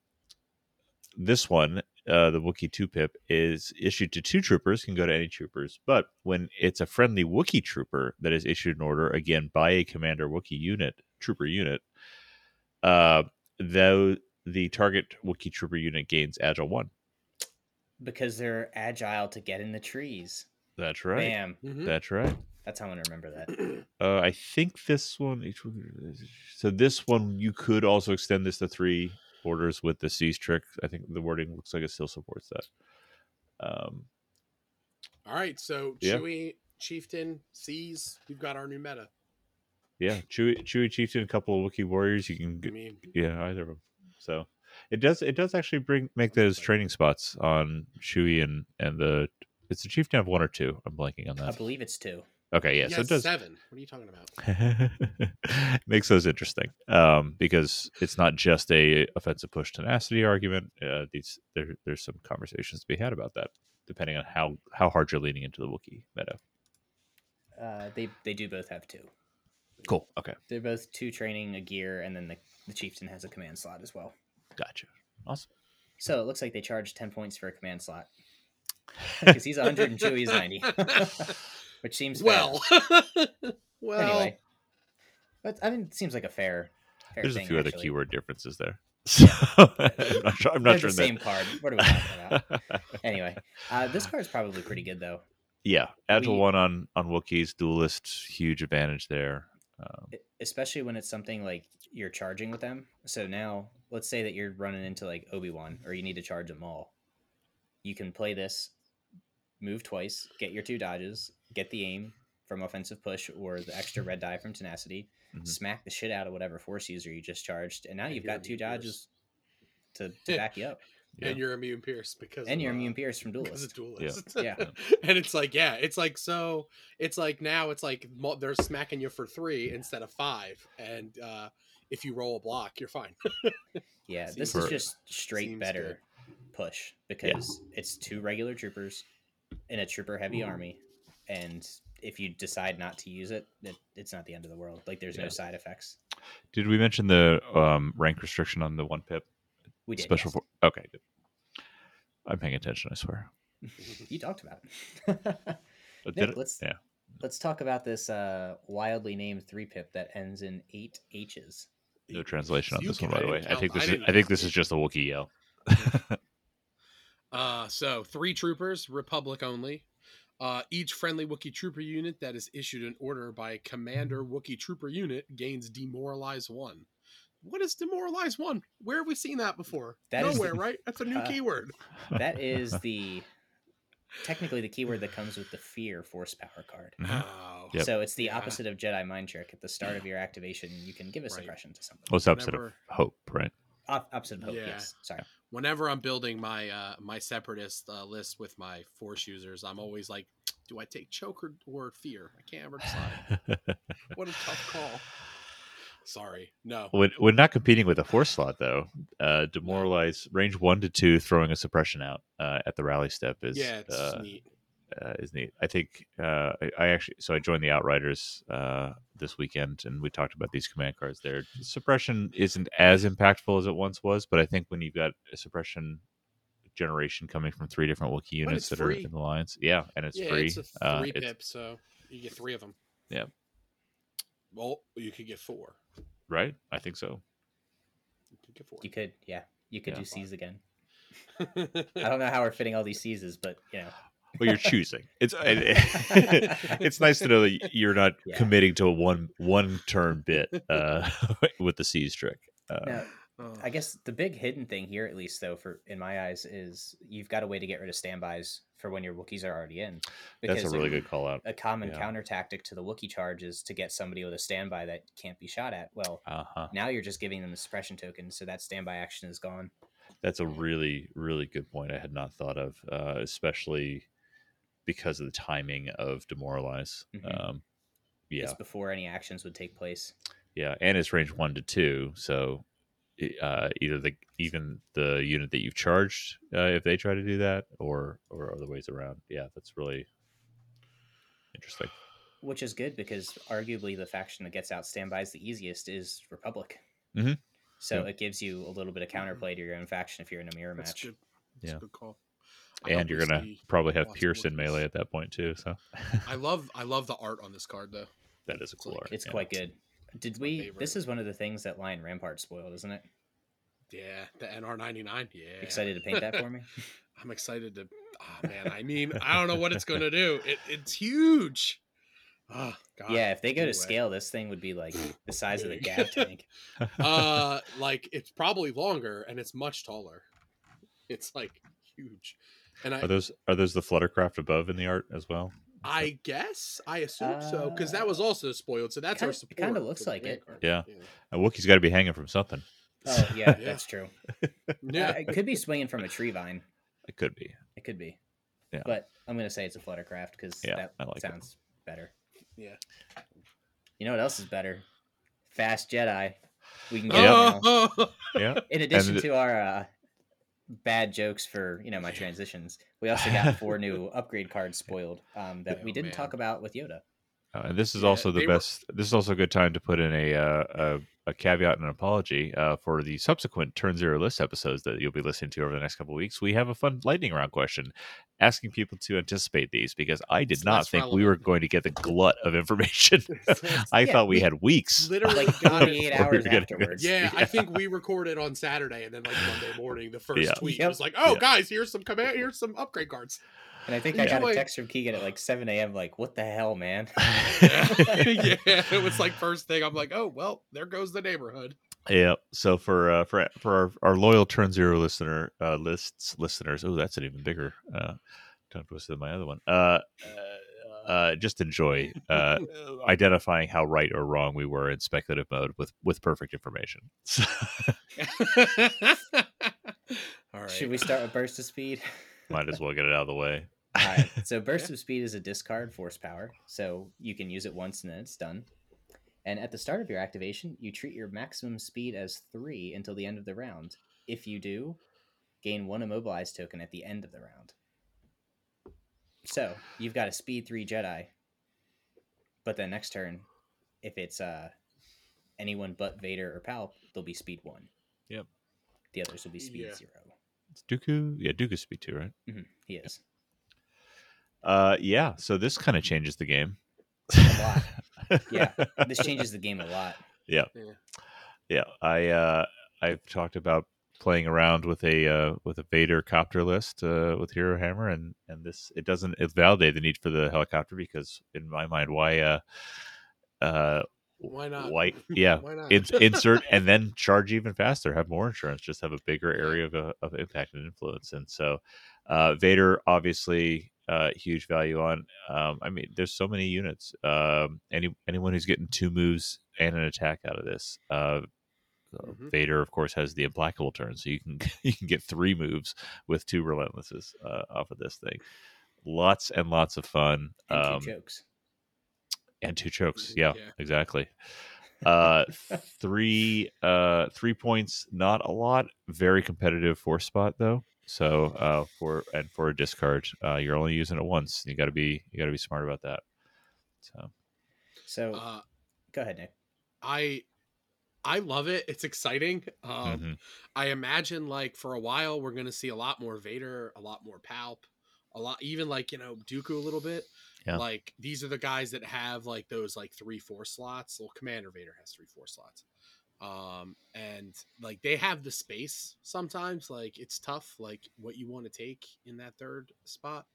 Speaker 3: this one, uh, the Wookiee two pip, is issued to two troopers. Can go to any troopers, but when it's a friendly Wookiee trooper that is issued an order again by a commander Wookiee unit trooper unit, uh, though the target Wookiee trooper unit gains agile one.
Speaker 2: Because they're agile to get in the trees.
Speaker 3: That's right.
Speaker 2: Bam.
Speaker 1: Mhm.
Speaker 3: That's right.
Speaker 2: That's how I'm going to remember that.
Speaker 3: Uh, I think this one. each one- So this one you could also extend this to three orders with the seize trick. I think the wording looks like it still supports that. Um,
Speaker 1: All right, so
Speaker 3: Yeah.
Speaker 1: Chewie Chieftain sees we've got our new meta.
Speaker 3: yeah, Chewie, Chewie Chieftain, a couple of Wookiee warriors. You can,
Speaker 1: I
Speaker 3: get,
Speaker 1: mean,
Speaker 3: yeah, either of them. So it does. It does actually bring make those training spots on Chewie and and the. It's the chieftain of one or two. I'm blanking on that.
Speaker 2: I believe it's two.
Speaker 3: Okay, yeah.
Speaker 1: he
Speaker 3: so
Speaker 1: has
Speaker 3: it does.
Speaker 1: seven. What are you talking about?
Speaker 3: makes those interesting um, because it's not just a offensive push tenacity argument. Uh, these there, there's some conversations to be had about that, depending on how how hard you're leaning into the Wookiee meta.
Speaker 2: Uh, they they do both have two.
Speaker 3: Cool. Okay.
Speaker 2: They're both two training, a gear, and then the, the chieftain has a command slot as well.
Speaker 3: Gotcha. Awesome.
Speaker 2: So it looks like they charge 10 points for a command slot. Because he's 100 and Chewie's 90. Which seems
Speaker 1: well, well.
Speaker 2: Anyway. But I mean, it seems like a fair, fair
Speaker 3: There's a
Speaker 2: thing,
Speaker 3: few other keyword differences there. So I'm not sure. I'm
Speaker 2: They're
Speaker 3: not sure
Speaker 2: the
Speaker 3: that-
Speaker 2: same card. What are we talking about? anyway, uh, this card's probably pretty good, though.
Speaker 3: yeah, agile
Speaker 2: We-
Speaker 3: one on on Wookiees, duelist, huge advantage there. Um,
Speaker 2: especially when it's something like you're charging with them. So now, let's say that you're running into like Obi Wan, or you need to charge them all. You can play this, move twice, get your two dodges, get the aim from offensive push or the extra red die from tenacity,
Speaker 3: Mhm.
Speaker 2: smack the shit out of whatever force user you just charged, and now
Speaker 1: And
Speaker 2: you've got two
Speaker 1: the
Speaker 2: dodges to, to back you up.
Speaker 3: Yeah.
Speaker 1: and you're immune pierce because
Speaker 2: and
Speaker 1: of,
Speaker 2: you're
Speaker 1: uh,
Speaker 2: immune pierce from
Speaker 1: because of
Speaker 2: duelist.
Speaker 1: duelist.
Speaker 2: Yeah.
Speaker 1: and it's like yeah, it's like so. It's like now it's like they're smacking you for three instead of five, and uh if you roll a block, you're fine.
Speaker 2: Yeah,
Speaker 1: Seems
Speaker 2: this
Speaker 3: good.
Speaker 2: is just straight
Speaker 1: Seems
Speaker 2: better push because it's two regular troopers in a trooper heavy army, and if you decide not to use it, it it's not the end of the world. Like there's
Speaker 3: Yeah.
Speaker 2: no side effects.
Speaker 3: Did we mention the um, rank restriction on the one pip
Speaker 2: We did.
Speaker 3: special?
Speaker 2: yes.
Speaker 3: For- okay, good. I'm paying attention. I swear.
Speaker 2: You talked about it.
Speaker 3: Uh,
Speaker 2: Nick,
Speaker 3: it?
Speaker 2: let's
Speaker 3: Yeah.
Speaker 2: let's talk about this uh, wildly named three pip that ends in eight H's.
Speaker 3: No translation on
Speaker 1: You
Speaker 3: this one, by the way. I think this is. I think this is just a Wookiee yell.
Speaker 1: Uh, so three troopers, Republic only. Uh, each friendly Wookiee trooper unit that is issued an order by a commander Wookiee trooper unit gains demoralize one. What is demoralize one? Where have we seen that before?
Speaker 2: That is-
Speaker 1: Nowhere, right? That's a new
Speaker 2: Uh,
Speaker 1: keyword.
Speaker 2: That is the technically the keyword that comes with the fear force power card.
Speaker 1: Oh,
Speaker 3: Yep.
Speaker 2: So it's the
Speaker 1: Yeah.
Speaker 2: opposite of Jedi mind trick. At the start of your activation, you can give a
Speaker 1: Right.
Speaker 2: suppression to something.
Speaker 3: What's the opposite
Speaker 1: Whenever-
Speaker 3: of hope, right?
Speaker 2: Op- opposite of hope.
Speaker 1: Yeah.
Speaker 2: Yes. Sorry.
Speaker 1: whenever I'm building my uh, my separatist uh, list with my force users, I'm always like, do I take choke or, or fear? I can't ever decide. what a tough call. Sorry, no.
Speaker 3: when when not competing with a force slot though, uh, demoralize range one to two, throwing a suppression out uh, at the rally step is
Speaker 1: yeah, it's
Speaker 3: uh,
Speaker 1: neat.
Speaker 3: uh, is neat. I think uh, I, I actually so I joined the Outriders uh, this weekend, and we talked about these command cards. There, suppression isn't as impactful as it once was, but I think when you've got a suppression generation coming from three different Wookiee units that
Speaker 1: free.
Speaker 3: are in the lines, yeah, and it's
Speaker 1: yeah,
Speaker 3: free.
Speaker 1: it's a
Speaker 3: uh,
Speaker 1: three
Speaker 3: it's-
Speaker 1: so you get three of them.
Speaker 3: Yeah.
Speaker 1: Well, you could get four.
Speaker 3: right? I think so.
Speaker 1: You could get four.
Speaker 2: You could, yeah, you could
Speaker 3: Yeah.
Speaker 2: do seize again. I don't know how we're fitting all these seize, but you know,
Speaker 3: Well, you're choosing. It's it's nice to know that you're not
Speaker 2: Yeah.
Speaker 3: committing to a one one turn bit uh, with the seize trick. Uh,
Speaker 2: now. I guess the big hidden thing here, at least though, for in my eyes, is you've got a way to get rid of standbys for when your Wookiees are already in.
Speaker 3: Because that's a really
Speaker 2: a-
Speaker 3: good call out.
Speaker 2: A common
Speaker 3: Yeah.
Speaker 2: counter tactic to the Wookiee charge is to get somebody with a standby that can't be shot at. Well,
Speaker 3: Uh huh.
Speaker 2: now you're just giving them the suppression token, so that standby action is gone.
Speaker 3: That's a really really good point. I had not thought of, uh, especially because of the timing of demoralize.
Speaker 2: Mhm.
Speaker 3: Um, yeah,
Speaker 2: It's before any actions would take place.
Speaker 3: yeah, and it's range one to two, so uh, either the even the unit that you've charged, uh, if they try to do that, or or other ways around. Yeah, that's really interesting.
Speaker 2: which is good because arguably the faction that gets out standbys the easiest is Republic.
Speaker 3: Mhm.
Speaker 2: So
Speaker 3: Yeah.
Speaker 2: it gives you a little bit of counterplay to your own faction if you're in a mirror
Speaker 1: That's
Speaker 2: match.
Speaker 1: good. That's
Speaker 3: Yeah.
Speaker 1: a good call. I hope
Speaker 3: and you're gonna probably have
Speaker 1: lots of
Speaker 3: Pierce in melee at that point too. So
Speaker 1: I love I love the art on this card though.
Speaker 3: that is a cool
Speaker 1: like-
Speaker 3: art.
Speaker 2: It's
Speaker 3: yeah.
Speaker 2: quite good. Did we?
Speaker 1: favorite.
Speaker 2: This is one of the things that Lion Rampart spoiled, isn't it?
Speaker 1: Yeah, the NR99. Yeah.
Speaker 2: Excited to paint that for me?
Speaker 1: I'm excited to. Oh man, I mean, I don't know what it's gonna do. It, it's huge. Oh god.
Speaker 2: yeah, if they go to scale, this thing would be like the size of the
Speaker 1: Big.
Speaker 2: Gav tank.
Speaker 1: uh, like it's probably longer and it's much taller. It's like huge, and I
Speaker 3: Are those are those the Fluttercraft above in the art as well?
Speaker 1: I guess I assume so because that was also spoiled. So that's
Speaker 2: kinda-
Speaker 1: our
Speaker 2: it
Speaker 1: support.
Speaker 2: kinda looks like it.
Speaker 1: Vanguard.
Speaker 3: Yeah. A Wookiee's got to be hanging from something.
Speaker 2: Oh yeah,
Speaker 1: Yeah.
Speaker 2: that's true.
Speaker 1: Yeah.
Speaker 2: Uh, it could be swinging from a tree vine.
Speaker 3: It could be.
Speaker 2: It could be.
Speaker 3: Yeah.
Speaker 2: But I'm gonna say it's a Fluttercraft because
Speaker 3: Yeah,
Speaker 2: that
Speaker 3: I like it.
Speaker 2: sounds better.
Speaker 1: Yeah.
Speaker 2: You know what else is better? Fast Jedi. We can get it now.
Speaker 1: Oh,
Speaker 3: Yeah.
Speaker 2: In addition
Speaker 3: it-
Speaker 2: to our uh, bad jokes for you know my transitions, we also got four new upgrade cards spoiled um, that we
Speaker 1: Oh,
Speaker 2: didn't talk about with Yoda.
Speaker 3: Uh, and this is
Speaker 1: Yeah,
Speaker 3: also the
Speaker 1: they were-
Speaker 3: best. This is also a good time to put in a uh, a, a caveat and an apology uh, for the subsequent Turn Zero list episodes that you'll be listening to over the next couple of weeks. We have a fun lightning round question, asking people to anticipate these because I did
Speaker 1: It's
Speaker 3: not
Speaker 1: less
Speaker 3: think we were going to get the glut of information. I
Speaker 2: Yeah,
Speaker 3: thought we,
Speaker 2: we
Speaker 3: had weeks.
Speaker 1: literally
Speaker 2: Like
Speaker 1: got
Speaker 2: 48
Speaker 1: it.
Speaker 3: we
Speaker 2: hours afterwards.
Speaker 3: this.
Speaker 1: Yeah, I think we recorded on Saturday, and then like Monday morning, the first
Speaker 3: Yeah.
Speaker 1: tweet
Speaker 2: Yep.
Speaker 1: was like, "Oh,
Speaker 3: Yeah.
Speaker 1: guys, here's some command, here's some upgrade cards."
Speaker 2: And I think I got a text from Keegan at like 7 a.m. Like, what the hell, man?
Speaker 1: yeah, yeah, it was like first thing. I'm like, "Oh, well, there goes the neighborhood."
Speaker 3: Yeah. So for uh, for for our, our loyal Turn Zero listener uh, lists listeners, oh, that's an even bigger uh, tongue twister than my other one. Uh, uh, uh, just enjoy uh, identifying how right or wrong we were in speculative mode with with perfect information.
Speaker 1: All right.
Speaker 2: Should we start with burst of speed?
Speaker 3: Might as well get it out of the way.
Speaker 2: All right. So burst of speed is a discard force power, so you can use it once and then it's done. And at the start of your activation, you treat your maximum speed as three until the end of the round. If you do, gain one immobilized token at the end of the round. So you've got a speed three Jedi, but then next turn, if it's uh anyone but Vader or Palp, they'll be speed one.
Speaker 3: Yep.
Speaker 2: The others will be speed
Speaker 1: Yeah.
Speaker 2: zero.
Speaker 3: It's Dooku. Yeah, Dooku's speed two, right?
Speaker 2: hmm He is.
Speaker 3: Uh, yeah. So this kind of changes the game.
Speaker 2: A lot. Yeah. This changes the game a lot.
Speaker 3: Yeah.
Speaker 1: Yeah.
Speaker 3: Yeah. I uh, I've talked about playing around with a uh, with a Vader copter list uh, with Hero Hammer, and and this it doesn't it validate the need for the helicopter because in my mind, why uh, uh,
Speaker 1: Why not?
Speaker 3: Why? Yeah.
Speaker 1: Why not?
Speaker 3: in, insert and then charge even faster have more insurance just have a bigger area of, uh, of impact and influence and so uh, vader obviously uh, huge value on um, i mean there's so many units um, any anyone who's getting two moves and an attack out of this uh, uh,
Speaker 1: Mhm.
Speaker 3: Vader, of course, has the implacable turn, so you can you can get three moves with two relentlesses uh, off of this thing. Lots and lots of fun.
Speaker 2: And
Speaker 3: Um,
Speaker 2: two chokes.
Speaker 3: and two chokes.
Speaker 1: Mhm,
Speaker 3: Yeah,
Speaker 1: yeah.
Speaker 3: exactly. Uh, three uh three points, not a lot. Very competitive four spot though. So uh for and for a discard, uh you're only using it once. You got to be you got to be smart about that. So
Speaker 2: So
Speaker 1: Uh,
Speaker 2: go ahead, Nick.
Speaker 1: I I love it. It's exciting. Um,
Speaker 3: mhm.
Speaker 1: I imagine like for a while we're gonna see a lot more Vader, a lot more Palp, a lot even like you know Dooku a little bit.
Speaker 3: Yeah.
Speaker 1: Like these are the guys that have like those like three four slots. Well, Commander Vader has three four slots. Um, and like they have the space sometimes. Like it's tough, like what you want to take in that third spot.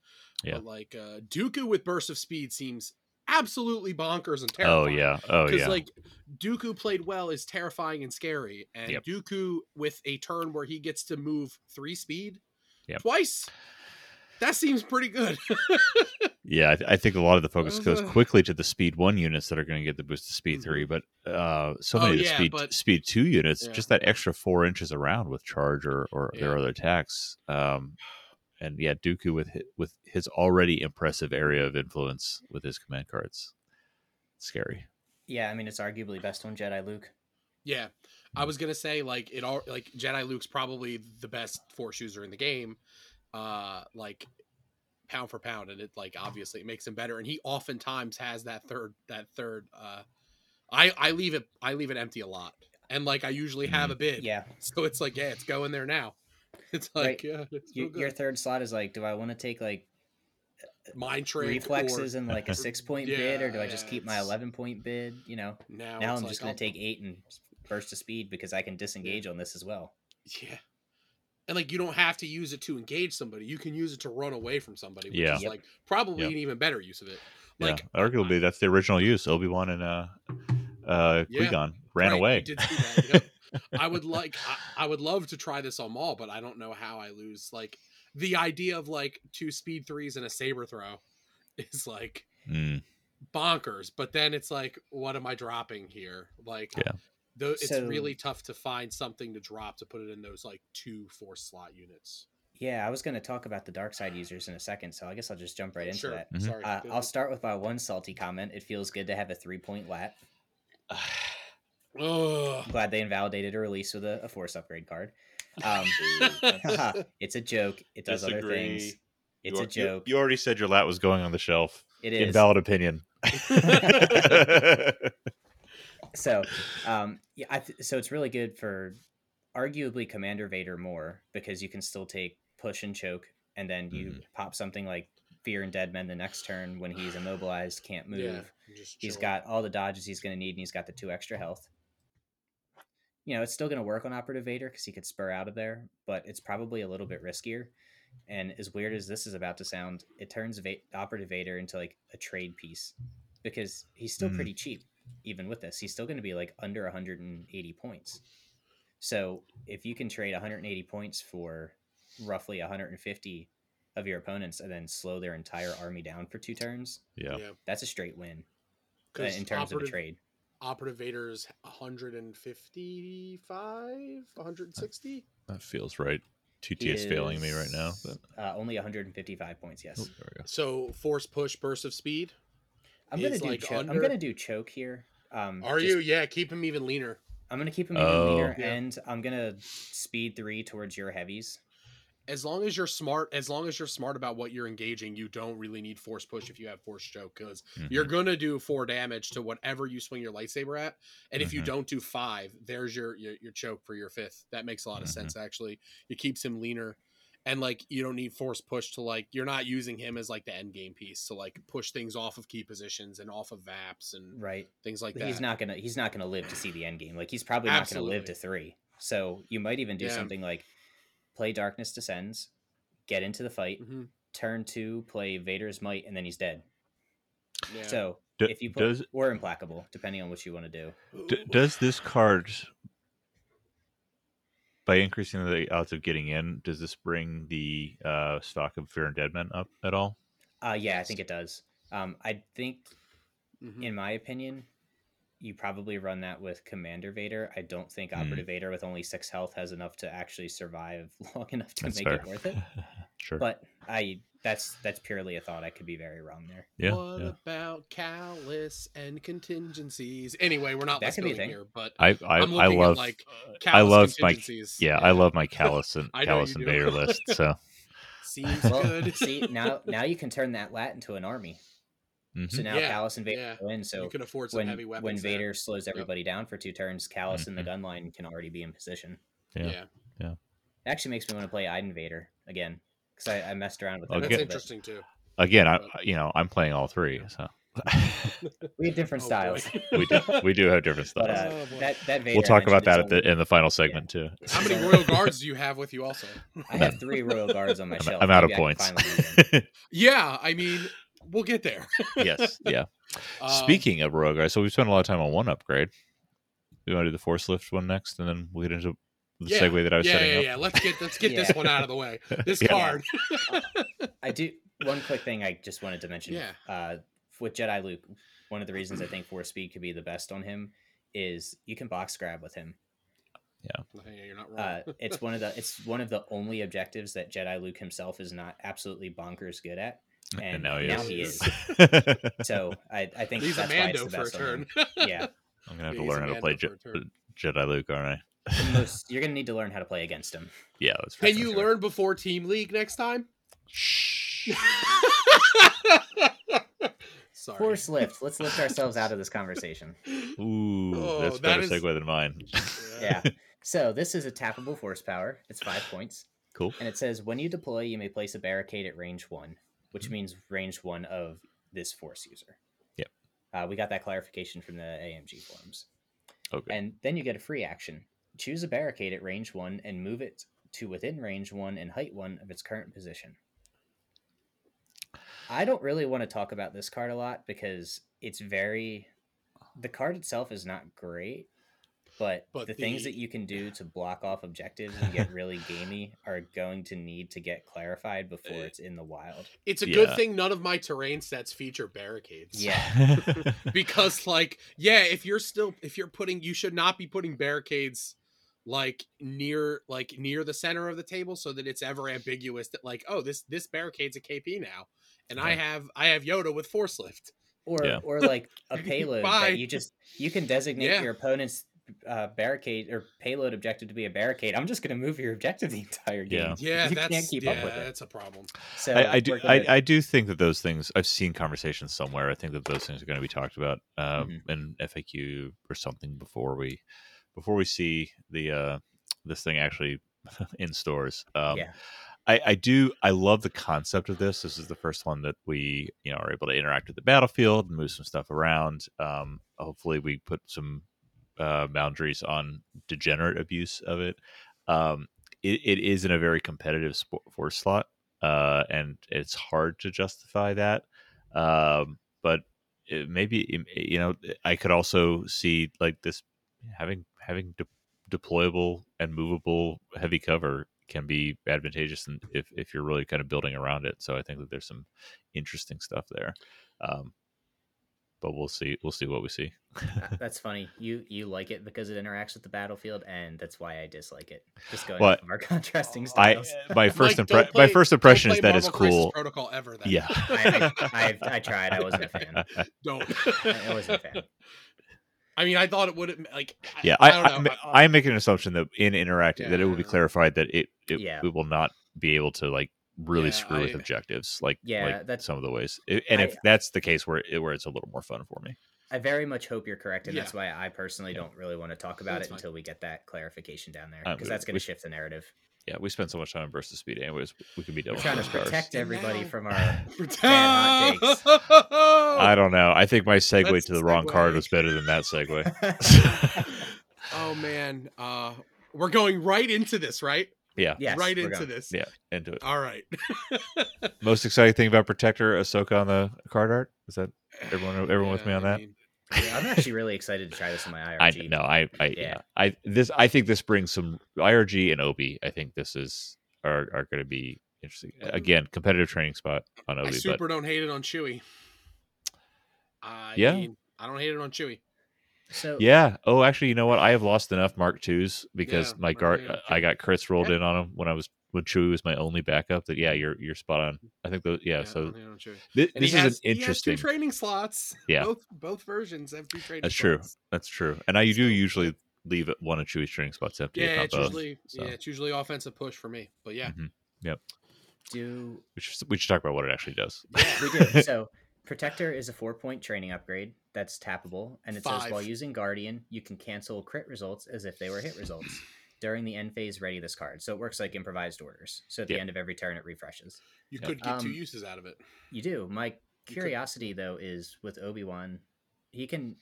Speaker 3: Yeah.
Speaker 1: But like uh Dooku with burst of speed seems absolutely bonkers and terrifying oh
Speaker 3: yeah, oh yeah,
Speaker 1: like Dooku played well is terrifying and scary, and
Speaker 3: Yep.
Speaker 1: Dooku with a turn where he gets to move three speed
Speaker 3: Yep.
Speaker 1: twice. That seems pretty good.
Speaker 3: yeah. I, th- I think a lot of the focus goes
Speaker 1: Uh-huh.
Speaker 3: quickly to the speed one units that are going to get the boost to speed three, but uh so
Speaker 1: Oh,
Speaker 3: many of the
Speaker 1: yeah,
Speaker 3: speed
Speaker 1: but-
Speaker 3: speed two units,
Speaker 1: Yeah.
Speaker 3: just that extra four inches around with charge or or their other attacks. Um, and yeah, Dooku with his, with his already impressive area of influence with his command cards, scary.
Speaker 2: Yeah, I mean it's arguably best on Jedi Luke.
Speaker 1: yeah, I was gonna say like it all like Jedi Luke's probably the best force user in the game, uh, like pound for pound, and it like obviously it makes him better, and he oftentimes has that third that third. uh I I leave it I leave it empty a lot, and like I usually have
Speaker 3: Mhm.
Speaker 1: a bid,
Speaker 2: Yeah,
Speaker 1: so it's like yeah, it's going there now. It's like
Speaker 2: Right.
Speaker 1: yeah, it's
Speaker 2: your, your third slot is like, do I want to take like
Speaker 1: mind trick
Speaker 2: reflexes
Speaker 1: or
Speaker 2: and like a six point
Speaker 1: Yeah,
Speaker 2: bid, or do I just
Speaker 1: yeah,
Speaker 2: keep my eleven point bid? You know,
Speaker 1: now,
Speaker 2: now I'm
Speaker 1: like,
Speaker 2: just gonna
Speaker 1: I'll-
Speaker 2: take eight and burst of speed because I can disengage on this as well.
Speaker 1: yeah and like you don't have to use it to engage somebody you can use it to run away from somebody which
Speaker 3: Yeah.
Speaker 1: is
Speaker 2: Yep.
Speaker 1: like probably
Speaker 3: Yep.
Speaker 1: an even better use of it like
Speaker 3: yeah, arguably that's the original use. Obi Wan and uh, uh,
Speaker 1: Yeah,
Speaker 3: Qui-Gon ran
Speaker 1: right,
Speaker 3: away.
Speaker 1: did see that, yep. i would like I, I would love to try this on Maul, but i don't know how i lose like the idea of like two speed threes and a saber throw is like
Speaker 3: Mm,
Speaker 1: bonkers but then it's like what am i dropping here like
Speaker 3: Yeah.
Speaker 1: Though it's
Speaker 2: So-
Speaker 1: really tough to find something to drop to put it in those like two four slot units
Speaker 2: Yeah, I was gonna talk about the dark side users in a second, so I guess I'll just jump right into
Speaker 1: sure
Speaker 2: that.
Speaker 3: Mhm.
Speaker 1: sorry
Speaker 2: Uh, I'll start with my one salty comment. It feels good to have a three point lat.
Speaker 1: Ugh.
Speaker 2: I'm glad they invalidated a release with a, a force upgrade card. Um, it's a joke. It does other things. It's
Speaker 3: you,
Speaker 2: a joke.
Speaker 3: You, you already said your lat was going on the shelf.
Speaker 2: it is.
Speaker 3: Invalid opinion.
Speaker 2: so um yeah I th- so it's really good for arguably commander vader more because you can still take push and choke and then you
Speaker 3: Mhm.
Speaker 2: pop something like fear and dead men the next turn when he's immobilized can't move.
Speaker 1: Yeah,
Speaker 2: he's got all the dodges he's going to need and he's got the two extra health. You know it's still going to work on operative vader because he could spur out of there but it's probably a little bit riskier. And as weird as this is about to sound it turns Va- operative vader into like a trade piece because he's still
Speaker 3: Mm.
Speaker 2: pretty cheap even with this he's still going to be like under 180 points so if you can trade 180 points for roughly 150 of your opponents and then slow their entire army down for two turns
Speaker 3: yeah.
Speaker 1: yeah.
Speaker 2: that's a straight win uh,
Speaker 1: 'Cause
Speaker 2: in terms of a trade
Speaker 1: Operative Vader's 155, 160.
Speaker 3: That feels right. TT is failing me right now. But
Speaker 2: uh, only 155 points. Yes,
Speaker 3: oh, there we go.
Speaker 1: So force push burst of speed.
Speaker 2: I'm gonna do.
Speaker 1: like,
Speaker 2: choke. I'm gonna do choke here. Um,
Speaker 1: Are
Speaker 2: just-
Speaker 1: you? Yeah, keep him even leaner.
Speaker 2: I'm gonna keep him even
Speaker 3: Oh.
Speaker 2: leaner,
Speaker 1: Yeah.
Speaker 2: and I'm gonna speed three towards your heavies.
Speaker 1: As long as you're smart, as long as you're smart about what you're engaging, you don't really need force push if you have force choke because
Speaker 3: Mhm.
Speaker 1: you're gonna do four damage to whatever you swing your lightsaber at. And if you
Speaker 3: Mhm.
Speaker 1: don't do five, there's your, your your choke for your fifth. That makes a lot of
Speaker 3: Mhm.
Speaker 1: sense actually. It keeps him leaner. And like you don't need force push to like you're not using him as like the end game piece to like push things off of key positions and off of vaps and
Speaker 2: Right.
Speaker 1: things like that.
Speaker 2: he's not gonna. He's not gonna live to see the end game. Like he's probably not gonna live to three. So you might even do
Speaker 1: Yeah.
Speaker 2: something like play Darkness Descends, get into the fight,
Speaker 1: Mhm.
Speaker 2: turn two, play Vader's Might, and then he's dead.
Speaker 1: Yeah.
Speaker 2: So
Speaker 3: D-
Speaker 2: if you put
Speaker 3: does
Speaker 2: or implacable, depending on what you want to do.
Speaker 3: D- does this card, by increasing the odds of getting in, does this bring the uh, stock of Fear and Dead Men up at all?
Speaker 2: Uh, yeah, I think it does. Um, I think,
Speaker 1: Mhm.
Speaker 2: in my opinion, you probably run that with Commander Vader. I don't think
Speaker 3: Mm.
Speaker 2: Vader with only six health has enough to actually survive long enough to
Speaker 3: That's
Speaker 2: make
Speaker 3: fair.
Speaker 2: it worth it.
Speaker 3: sure.
Speaker 2: But I that's that's purely a thought. I could be very wrong there.
Speaker 3: yeah.
Speaker 1: what
Speaker 3: yeah.
Speaker 1: about Kallus and contingencies? Anyway, we're not
Speaker 2: That
Speaker 1: listing
Speaker 2: could be a
Speaker 1: here, but
Speaker 3: I I,
Speaker 1: I'm
Speaker 3: I
Speaker 1: looking at,
Speaker 3: love
Speaker 1: like,
Speaker 3: I
Speaker 1: Kallus
Speaker 3: love my
Speaker 1: contingencies.
Speaker 3: yeah, I love my Kallus and
Speaker 1: I know Kallus
Speaker 3: and
Speaker 1: do.
Speaker 3: Vader list. So
Speaker 1: Seems
Speaker 2: Well,
Speaker 1: good.
Speaker 2: see now now you can turn that lat into an army.
Speaker 3: mhm.
Speaker 2: So now
Speaker 1: Yeah,
Speaker 2: Kallus and Vader
Speaker 1: yeah.
Speaker 2: go in. So
Speaker 1: you can afford some
Speaker 2: when
Speaker 1: heavy weapons.
Speaker 2: when
Speaker 1: there.
Speaker 2: Vader slows everybody down for two turns, Kallus and the gun line can already be in position.
Speaker 3: yeah.
Speaker 1: yeah,
Speaker 2: It actually makes me want to play Iden Vader again because I, I messed around with that.
Speaker 3: Okay.
Speaker 1: that's interesting too.
Speaker 3: again, I you know I'm playing all three, so
Speaker 2: We have different
Speaker 1: Oh,
Speaker 2: styles.
Speaker 3: we do we do have different
Speaker 2: But
Speaker 3: styles.
Speaker 2: uh,
Speaker 1: Oh,
Speaker 2: that that Vader
Speaker 3: we'll talk about that at the in the final segment too.
Speaker 1: How many royal guards do you have with you? Also,
Speaker 2: I have three royal guards on my
Speaker 3: I'm,
Speaker 2: shelf.
Speaker 3: I'm out of
Speaker 2: Maybe I can
Speaker 3: points.
Speaker 2: finally
Speaker 1: yeah. I mean, we'll get there.
Speaker 3: yes, yeah.
Speaker 1: Um,
Speaker 3: Speaking of royal guys, so we've spent a lot of time on one upgrade. We want to do the force lift one next, and then we'll get into the
Speaker 1: yeah,
Speaker 3: segue that I was
Speaker 1: yeah,
Speaker 3: setting
Speaker 1: yeah,
Speaker 3: up.
Speaker 1: yeah. Let's get let's get this one out of the way. This
Speaker 3: Yeah.
Speaker 1: card.
Speaker 2: I do one quick thing I just wanted to mention.
Speaker 1: Yeah.
Speaker 2: Uh, with Jedi Luke, one of the reasons I think Force Speed could be the best on him is you can box grab with him.
Speaker 1: Yeah. you're not wrong.
Speaker 2: Uh, it's one of the it's one of the only objectives that Jedi Luke himself is not absolutely bonkers good at.
Speaker 3: and
Speaker 2: and
Speaker 3: now he
Speaker 2: now
Speaker 3: is.
Speaker 2: he is. So I, I think
Speaker 1: He's a
Speaker 2: that's why it's
Speaker 1: Mando
Speaker 2: the
Speaker 1: for a turn.
Speaker 2: Yeah,
Speaker 3: I'm gonna have
Speaker 1: Yeah,
Speaker 3: to learn how to play Je-
Speaker 1: for a turn.
Speaker 3: Jedi Luke, aren't I?
Speaker 2: The most, you're gonna need to learn how to play against him.
Speaker 3: yeah, that's
Speaker 1: Can you
Speaker 3: sure.
Speaker 1: learn before Team League next time?
Speaker 3: Shh.
Speaker 1: Sorry.
Speaker 2: Force lift. Let's lift ourselves out of this conversation.
Speaker 3: Ooh,
Speaker 1: Oh,
Speaker 3: that's a better
Speaker 1: is-
Speaker 3: segue than mine.
Speaker 2: Yeah. So this is a tappable force power. It's five points.
Speaker 3: Cool.
Speaker 2: And it says when you deploy, you may place a barricade at range one, which means range one of this force user.
Speaker 3: Yep.
Speaker 2: Uh, we got that clarification from the AMG forums.
Speaker 3: Okay.
Speaker 2: And then you get a free action. Choose a barricade at range one and move it to within range one and height one of its current position. I don't really want to talk about this card a lot because it's very. The card itself is not great, but,
Speaker 1: But
Speaker 2: the, things that you can do to block off objectives and get really gamey are going to need to get clarified before
Speaker 1: Uh,
Speaker 2: it's in the wild.
Speaker 1: It's a
Speaker 3: Yeah.
Speaker 1: good thing none of my terrain sets feature barricades.
Speaker 2: Yeah.
Speaker 1: because like yeah if you're still if you're putting you should not be putting barricades like near like near the center of the table so that it's ever ambiguous that like oh this this barricade's a kp now and i have i have yoda with force lift
Speaker 2: or
Speaker 3: Yeah.
Speaker 2: or like a payload that you just you can designate
Speaker 1: Yeah.
Speaker 2: your opponent's uh, barricade or payload objective to be a barricade. I'm just going to move your objective the entire game.
Speaker 3: Yeah.
Speaker 1: yeah
Speaker 2: you
Speaker 1: that's
Speaker 2: can't keep
Speaker 1: yeah,
Speaker 2: up with it.
Speaker 1: that's a problem
Speaker 2: So
Speaker 3: I, I do. I,
Speaker 2: gonna-
Speaker 3: I do think that those things. I've seen conversations somewhere. I think that those things are going to be talked about um,
Speaker 2: Mhm.
Speaker 3: in FAQ or something before we before we see the uh, this thing actually in stores. Um,
Speaker 2: yeah,
Speaker 3: I, I do. I love the concept of this. This is the first one that we, you know, are able to interact with the battlefield and move some stuff around. Um, hopefully, we put some uh, boundaries on degenerate abuse of it. Um, it, it is in a very competitive sport force slot, uh, and it's hard to justify that. Um, but it, maybe you know, I could also see like this having having de- deployable and movable heavy cover can be advantageous and if, if you're really kind of building around it so i think that there's some interesting stuff there um, but we'll see. We'll see what we see.
Speaker 2: That's funny. You you like it because it interacts with the battlefield, and that's why I dislike it. Just going
Speaker 3: What?
Speaker 2: off our contrasting styles.
Speaker 3: I
Speaker 2: styles.
Speaker 3: my first
Speaker 1: Mike,
Speaker 3: impre-
Speaker 1: don't
Speaker 3: my first impression is that it's
Speaker 1: Marvel Crisis
Speaker 3: cool.
Speaker 1: Protocol ever. Then.
Speaker 3: Yeah.
Speaker 2: I, I, I, I tried. I wasn't a fan.
Speaker 1: don't.
Speaker 2: I wasn't a fan.
Speaker 1: I mean, I thought it would like.
Speaker 3: Yeah,
Speaker 1: I,
Speaker 3: I,
Speaker 1: don't
Speaker 3: I,
Speaker 1: know.
Speaker 3: I, am making an assumption that in interacting that it will be clarified that it it,
Speaker 2: Yeah.
Speaker 3: we will not be able to like really
Speaker 1: Yeah,
Speaker 3: screw with objectives like
Speaker 2: Yeah,
Speaker 3: like
Speaker 2: that's-
Speaker 3: some of the ways. I- and
Speaker 2: I-
Speaker 3: if that's the case, where it, where it's a little more fun for me.
Speaker 2: I very much hope you're correct, and
Speaker 1: Yeah.
Speaker 2: that's why I personally
Speaker 3: Yeah.
Speaker 2: don't really want to talk about
Speaker 1: That's
Speaker 2: it
Speaker 1: fine.
Speaker 2: until we get that clarification down there,
Speaker 3: Uh,
Speaker 2: because
Speaker 3: we-
Speaker 2: that's going to shift the narrative.
Speaker 3: Yeah, we spent so much time in Burst of Speed, anyways. We could be done
Speaker 2: We're
Speaker 3: with
Speaker 2: trying to
Speaker 3: those cars.
Speaker 2: protect everybody from our bad hot
Speaker 3: I don't know. I think my segue
Speaker 1: Let's
Speaker 3: to the wrong card was better than that segue.
Speaker 1: oh man, uh, we're going right into this, right?
Speaker 3: yeah,
Speaker 2: yes,
Speaker 1: right into
Speaker 2: going.
Speaker 1: this.
Speaker 3: yeah, into it.
Speaker 1: All right.
Speaker 3: Most exciting thing about Protector, Ahsoka on the card art. Is that everyone? Everyone with me
Speaker 1: Yeah,
Speaker 3: on
Speaker 1: I
Speaker 3: that?
Speaker 1: mean,
Speaker 2: Yeah, I'm actually really excited to try this in my
Speaker 3: I
Speaker 2: IRG.
Speaker 3: no, I, I, yeah.
Speaker 2: Yeah.
Speaker 3: I this, I think this brings some IRG and Obi. I think this is are are going to be interesting. Again, competitive training spot on
Speaker 1: I
Speaker 3: Obi,
Speaker 1: super
Speaker 3: but
Speaker 1: don't hate it on Chewie. I
Speaker 3: Yeah.
Speaker 1: mean, I don't hate it on Chewie.
Speaker 2: So
Speaker 3: yeah. Oh, actually, you know what? I have lost enough Mark twos because
Speaker 1: Yeah,
Speaker 3: my
Speaker 1: Mark
Speaker 3: guard,
Speaker 1: II, yeah.
Speaker 3: I got crits rolled
Speaker 1: Yeah.
Speaker 3: in on him when I was when Chewie was my only backup. That yeah, you're you're spot on. I think those yeah.
Speaker 1: I
Speaker 3: so
Speaker 1: don't hate it on Chewie.
Speaker 3: thi-
Speaker 1: And
Speaker 3: this
Speaker 1: he
Speaker 3: is
Speaker 1: has,
Speaker 3: an
Speaker 1: He has two
Speaker 3: interesting.
Speaker 1: training slots.
Speaker 3: Yeah.
Speaker 1: Both both versions have two training
Speaker 3: That's true. That's true. And I do usually leave it one of Chewie's training spots empty.
Speaker 1: Yeah, it's
Speaker 3: both.
Speaker 1: usually
Speaker 3: so.
Speaker 1: yeah, it's usually offensive push for me. But yeah,
Speaker 3: Mhm.
Speaker 2: do
Speaker 3: We should, we should talk about what it actually does.
Speaker 2: we do so. Protector is a four point training upgrade that's tappable, and it says while using Guardian, you can cancel crit results as if they were hit results. During the end phase, ready this card. So it works like improvised orders. So at the
Speaker 3: Yeah.
Speaker 2: end of every turn, it refreshes.
Speaker 1: you
Speaker 3: Yeah.
Speaker 1: could get two
Speaker 2: Um,
Speaker 1: uses out of it.
Speaker 2: You do. My curiosity though is with Obi Wan, he can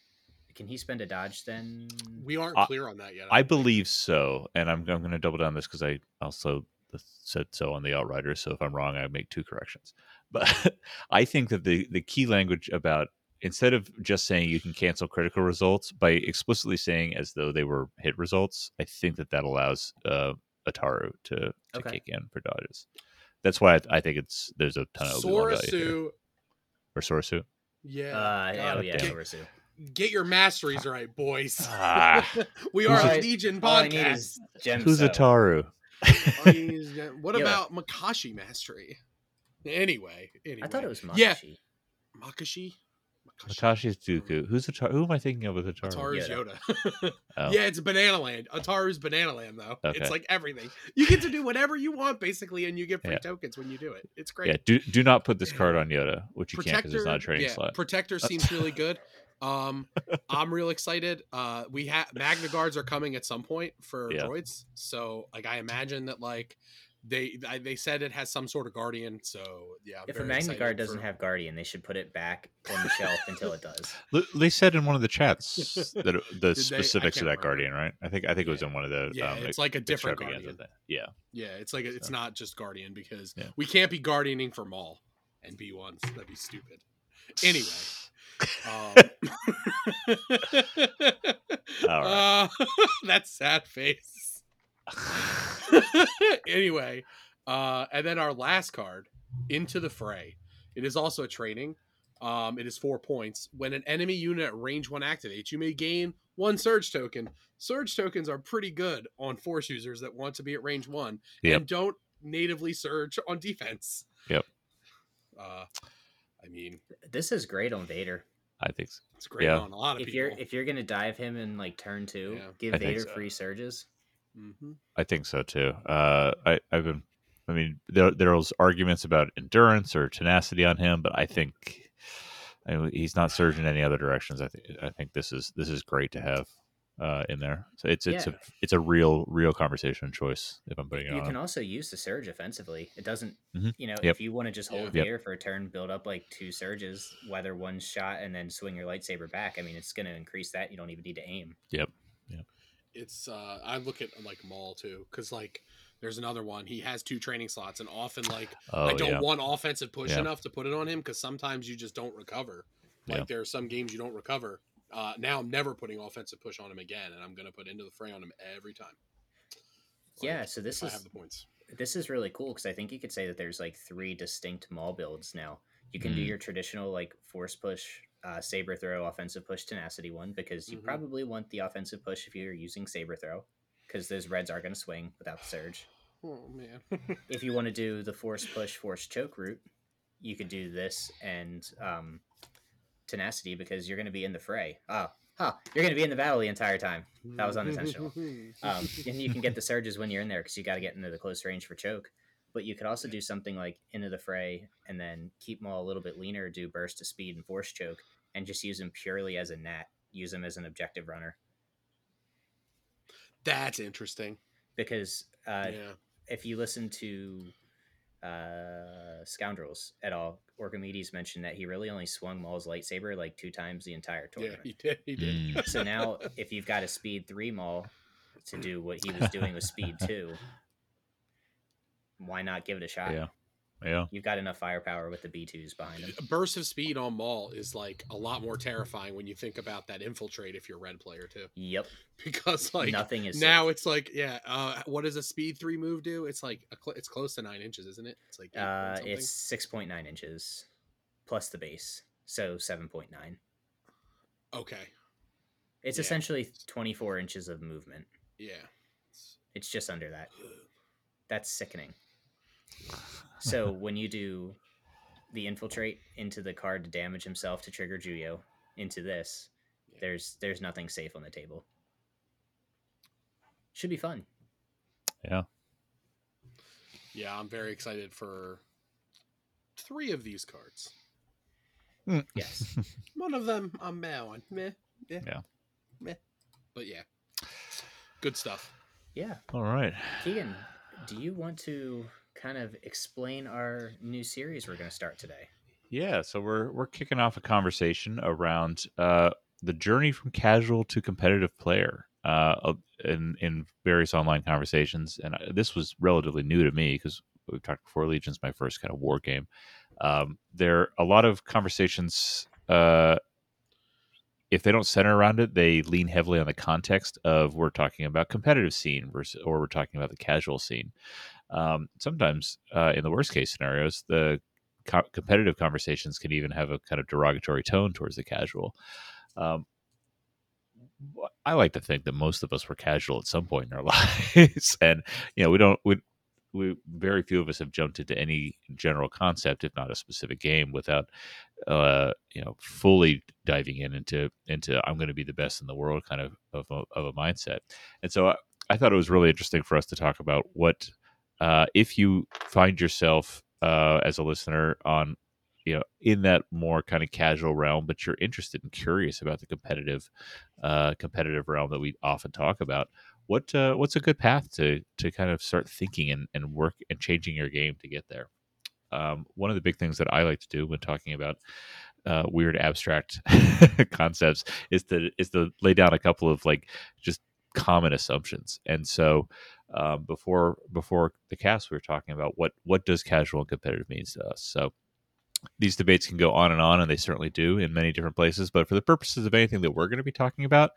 Speaker 2: can he spend a dodge then?
Speaker 1: We aren't
Speaker 3: I-
Speaker 1: clear on that yet.
Speaker 3: I
Speaker 1: don't think.
Speaker 3: believe so, and I'm I'm going to double down this because I also said so on the Outriders. So if I'm wrong, I make two corrections. But I think that the the key language about instead of just saying you can cancel critical results by explicitly saying as though they were hit results, I think that that allows uh, Ataru to to
Speaker 2: Okay.
Speaker 3: kick in for dodges. That's why I, I think it's there's a ton of Obi-Wan value here.
Speaker 1: Soresu.
Speaker 3: or Soresu.
Speaker 1: Yeah.
Speaker 2: Uh,
Speaker 1: God,
Speaker 2: oh yeah,
Speaker 3: damn.
Speaker 1: Get, get your masteries right, boys.
Speaker 3: Ah.
Speaker 1: we are
Speaker 2: All
Speaker 1: a
Speaker 2: I-
Speaker 1: Legion
Speaker 2: all I need
Speaker 1: podcast.
Speaker 2: is gem
Speaker 3: Who's. Ataru?
Speaker 1: All you need is- what about Makashi mastery? Anyway, anyway.
Speaker 2: I thought it was Makashi.
Speaker 1: Yeah. Makashi.
Speaker 3: Makashi's Dooku. Who's Ataru? Who am I thinking of with Ataru?
Speaker 1: Ataru's
Speaker 2: Yoda.
Speaker 1: Yoda.
Speaker 3: Oh.
Speaker 1: Yeah, it's Banana Land. Ataru's Banana Land, though.
Speaker 3: Okay.
Speaker 1: It's like everything. You get to do whatever you want, basically, and you get free
Speaker 3: Yeah.
Speaker 1: tokens when you do it. It's great.
Speaker 3: Yeah, do do not put this card on Yoda, which you can't because it's not a training
Speaker 1: yeah,
Speaker 3: slot.
Speaker 1: Protector seems really good. Um, I'm real excited. Uh, we have Magna Guards are coming at some point for
Speaker 3: Yeah.
Speaker 1: droids, so like I imagine that like they I, they said it has some sort of guardian. So yeah, I'm
Speaker 2: If a
Speaker 1: very
Speaker 2: Magna Guard doesn't
Speaker 1: for-
Speaker 2: have Guardian, they should put it back on the shelf until it does.
Speaker 3: L- They said in one of the chats that it- the
Speaker 1: Did they?
Speaker 3: Specifics of that
Speaker 1: remember.
Speaker 3: guardian, right? I think I think it was in one of the
Speaker 1: yeah,
Speaker 3: um,
Speaker 1: it's like a different
Speaker 3: extravaganza
Speaker 1: guardian.
Speaker 3: thing. Yeah,
Speaker 1: Yeah, it's like a, it's
Speaker 3: So.
Speaker 1: not just guardian because
Speaker 3: Yeah.
Speaker 1: we can't be guardianing for Maul and B ones. That'd be stupid. Anyway. Um,
Speaker 3: All right.
Speaker 1: uh, that sad face. anyway, uh, and then our last card, Into the Fray. It is also a training. Um, it is four points. When an enemy unit at range one activates, you may gain one surge token. Surge tokens are pretty good on force users that want to be at range one
Speaker 3: Yep.
Speaker 1: and don't natively surge on defense.
Speaker 3: Yep.
Speaker 1: Uh, I mean,
Speaker 2: This is great on Vader.
Speaker 3: I think so.
Speaker 1: it's great
Speaker 3: Yeah.
Speaker 1: on a lot of
Speaker 2: If
Speaker 1: people.
Speaker 2: you're if you're gonna dive him in like turn two,
Speaker 1: Yeah.
Speaker 2: give
Speaker 3: I
Speaker 2: Vader
Speaker 3: so.
Speaker 2: free surges.
Speaker 1: Hmm
Speaker 3: I think so too. Uh, I I've been. I mean, there there's arguments about endurance or tenacity on him, but I think I mean, he's not surging any other directions. I think I think this is this is great to have uh, in there. So it's it's
Speaker 2: Yeah.
Speaker 3: a it's a real real conversation choice if I'm putting it
Speaker 2: You
Speaker 3: on.
Speaker 2: can also use the surge offensively. It doesn't,
Speaker 3: Mhm.
Speaker 2: you know,
Speaker 3: Yep.
Speaker 2: if you want to just hold
Speaker 1: Yeah.
Speaker 3: Yep.
Speaker 2: For a turn, build up like two surges, weather one shot, and then swing your lightsaber back. I mean, it's going to increase that. You don't even need to aim.
Speaker 3: Yep.
Speaker 1: It's uh i look at like maul too because like there's another one he has two training slots and often like
Speaker 3: Oh
Speaker 1: i don't
Speaker 3: yeah.
Speaker 1: want offensive push
Speaker 3: Yeah.
Speaker 1: enough to put it on him because sometimes you just don't recover like
Speaker 3: Yeah.
Speaker 1: there are some games you don't recover uh now i'm never putting offensive push on him again and i'm gonna put into the fray on him every time Like,
Speaker 2: yeah. So this
Speaker 1: i
Speaker 2: is
Speaker 1: have the points
Speaker 2: this is really cool because I think you could say that there's like three distinct Maul builds now. You can do
Speaker 3: Mm.
Speaker 2: your traditional like force push uh, saber throw, offensive push, tenacity one because you
Speaker 1: Mhm.
Speaker 2: probably want the offensive push if you're using saber throw because those reds are going to swing without the surge.
Speaker 1: Oh man.
Speaker 2: If you want to do the force push, force choke route, you could do this and um, tenacity because you're going to be in the fray. Oh, huh, you're going to be in the battle the entire time. That was unintentional. Um, and you can get the surges when you're in there because you got to get into the close range for choke. But you could also do something like into the fray and then keep them all a little bit leaner, do burst to speed and force choke, and just use them purely as a net. Use them as an objective runner
Speaker 1: That's interesting.
Speaker 2: because uh,
Speaker 1: yeah.
Speaker 2: if you listen to uh, Scoundrels at all, Orchimedes mentioned that he really only swung Maul's lightsaber like two times the entire
Speaker 1: Yeah,
Speaker 2: tournament.
Speaker 1: he did. He did.
Speaker 3: Mm.
Speaker 2: so now, if you've got a speed three Maul to do what he was doing with speed two, why not give it a shot?
Speaker 3: Yeah. Yeah.
Speaker 2: You've got enough firepower with the B2s behind him.
Speaker 1: a burst of speed on Maul is like a lot more terrifying when you think about that infiltrate if you're red player too.
Speaker 2: Yep.
Speaker 1: Because like
Speaker 2: Nothing is
Speaker 1: now
Speaker 2: safe.
Speaker 1: it's like yeah, uh, what does a speed three move do? It's like a cl- it's close to nine inches, isn't it? It's like
Speaker 2: Uh, it's six point nine inches plus the base, so seven point nine.
Speaker 1: okay.
Speaker 2: It's
Speaker 1: Yeah.
Speaker 2: essentially twenty four inches of movement.
Speaker 1: Yeah.
Speaker 2: It's just under that. That's sickening. So when you do the infiltrate into the card to damage himself to trigger Juyo into this,
Speaker 1: Yeah.
Speaker 2: there's there's nothing safe on the table. Should be fun.
Speaker 1: Yeah, Yeah, I'm very excited for three of these cards. Hmm.
Speaker 2: Yes.
Speaker 1: One of them I'm meh on. Meh. Yeah.
Speaker 3: Yeah.
Speaker 1: Meh. But yeah. Good stuff.
Speaker 2: Yeah.
Speaker 3: All right.
Speaker 2: Keegan, do you want to kind of explain our new series we're going to start today?
Speaker 3: Yeah, so we're we're kicking off a conversation around uh, the journey from casual to competitive player uh, in in various online conversations, and this was relatively new to me because we've talked before. Legion's my first kind of war game. Um, there are a lot of conversations. Uh, if they don't center around it, they lean heavily on the context of we're talking about competitive scene versus, or we're talking about the casual scene. Um, sometimes, uh, in the worst case scenarios, the co- competitive conversations can even have a kind of derogatory tone towards the casual. Um, I like to think that most of us were casual at some point in our lives, and you know we don't we we very few of us have jumped into any general concept, if not a specific game, without uh, you know fully diving in into into I'm going to be the best in the world kind of of a, of a mindset. And so I, I thought it was really interesting for us to talk about what uh, if you find yourself uh, as a listener on you know in that more kind of casual realm but you're interested and curious about the competitive uh, competitive realm that we often talk about what uh, what's a good path to to kind of start thinking and, and work and changing your game to get there? Um, one of the big things that i like to do when talking about uh, weird abstract concepts is to is to lay down a couple of like just common assumptions. And so um, before before the cast we were talking about what what does casual and competitive means to us. So these debates can go on and on and they certainly do in many different places but for the purposes of anything that we're going to be talking about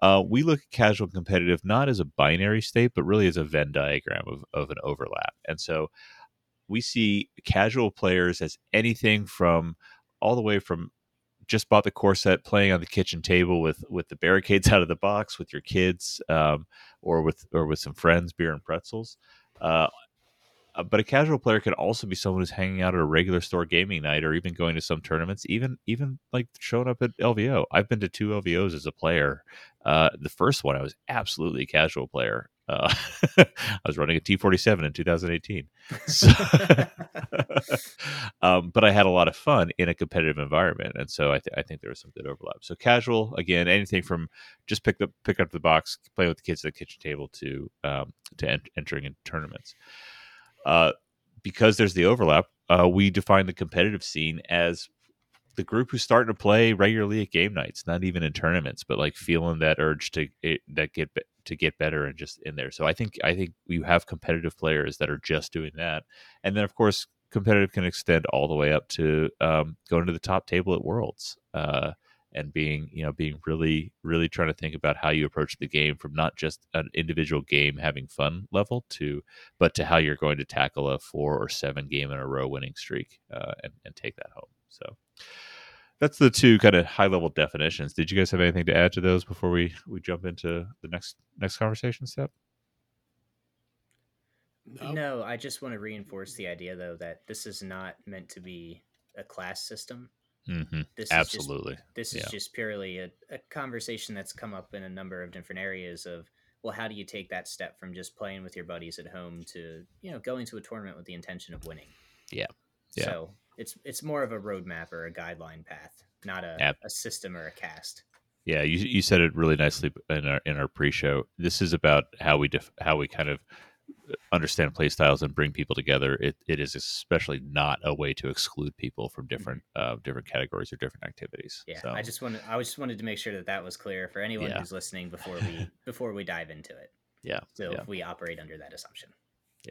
Speaker 3: uh, we look at casual and competitive not as a binary state but really as a venn diagram of, of an overlap. And so we see casual players as anything from all the way from just bought the core set playing on the kitchen table with with the barricades out of the box with your kids um, or with or with some friends beer and pretzels. Uh, uh, but a casual player could also be someone who's hanging out at a regular store gaming night or even going to some tournaments even even like showing up at lvo i've been to two lvos as a player. Uh, the first one i was absolutely a casual player. Uh, i was running a t47 in 2018 so, um, but I had a lot of fun in a competitive environment, and so I, th- I think there was some good overlap. So casual, again, anything from just pick the pick up the box, playing with the kids at the kitchen table to um, to en- entering in tournaments. Uh, because there's the overlap, uh, we define the competitive scene as the group who's starting to play regularly at game nights, not even in tournaments, but like feeling that urge to it, that get to get better and just in there. So I think I think you have competitive players that are just doing that, and then of course competitive can extend all the way up to um, going to the top table at Worlds. Uh, and being you know being really really trying to think about how you approach the game from not just an individual game having fun level to but to how you're going to tackle a four or seven game in a row winning streak uh, and, and take that home so that's the two kind of high level definitions. Did you guys have anything to add to those before we we jump into the next next conversation step?
Speaker 1: No.
Speaker 2: No, I just want to reinforce the idea though that this is not meant to be a class system.
Speaker 3: Mm-hmm.
Speaker 2: This is
Speaker 3: Absolutely.
Speaker 2: just, this is
Speaker 3: Yeah.
Speaker 2: just purely a, a conversation that's come up in a number of different areas of well, how do you take that step from just playing with your buddies at home to you know going to a tournament with the intention of winning?
Speaker 3: Yeah. Yeah.
Speaker 2: So it's it's more of a roadmap or a guideline path, not a,
Speaker 3: Ab-
Speaker 2: a system or a cast.
Speaker 3: Yeah, you you said it really nicely in our in our pre-show. This is about how we def, how we kind of understand play styles and bring people together. It it is especially not a way to exclude people from different uh, different categories or different activities.
Speaker 2: Yeah,
Speaker 3: So,
Speaker 2: I just wanted I just wanted to make sure that that was clear for anyone
Speaker 3: Yeah.
Speaker 2: who's listening before we before we dive into it.
Speaker 3: yeah,
Speaker 2: So
Speaker 3: yeah.
Speaker 2: if we operate under that assumption.
Speaker 3: Yeah.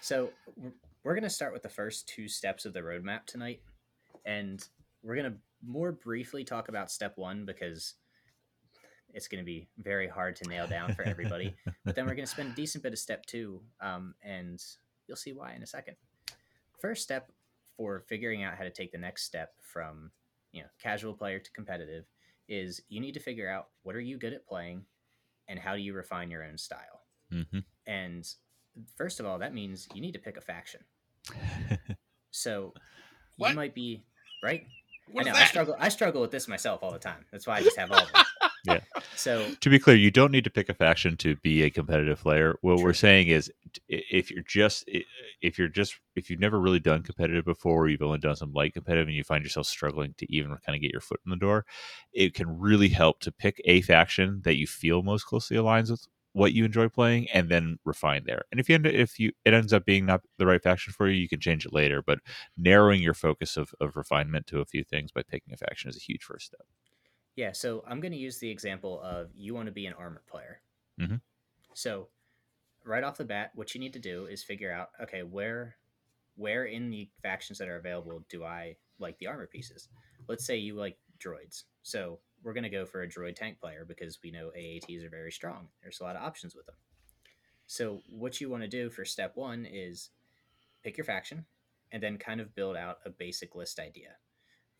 Speaker 2: So we're- we're going to start with the first two steps of the roadmap tonight, and we're going to more briefly talk about step one because it's going to be very hard to nail down for everybody. but then we're going to spend a decent bit of step two, um, and you'll see why in a second. First step for figuring out how to take the next step from you know casual player to competitive is you need to figure out what are you good at playing and how do you refine your own style.
Speaker 3: Hmm
Speaker 2: and first of all that means you need to pick a faction. So you might be right?
Speaker 1: What
Speaker 2: i know i struggle i struggle with this myself all the time. That's why i just have all of them
Speaker 3: Yeah.
Speaker 2: so
Speaker 3: to be clear, you don't need to pick a faction to be a competitive player. What
Speaker 2: True.
Speaker 3: we're saying is, if you're just if you're just if you've never really done competitive before, or you've only done some light competitive, and you find yourself struggling to even kind of get your foot in the door, it can really help to pick a faction that you feel most closely aligns with what you enjoy playing, and then refine there. And if you end if you it ends up being not the right faction for you, you can change it later. But narrowing your focus of, of refinement to a few things by picking a faction is a huge first step.
Speaker 2: Yeah, so I'm going to use the example of you want to be an armor player.
Speaker 3: Mhm.
Speaker 2: So, right off the bat, what you need to do is figure out okay, where where in the factions that are available do I like the armor pieces? Let's say you like droids. So, we're going to go for a droid tank player because we know AATs are very strong. There's a lot of options with them. So, what you want to do for step 1 is pick your faction and then kind of build out a basic list idea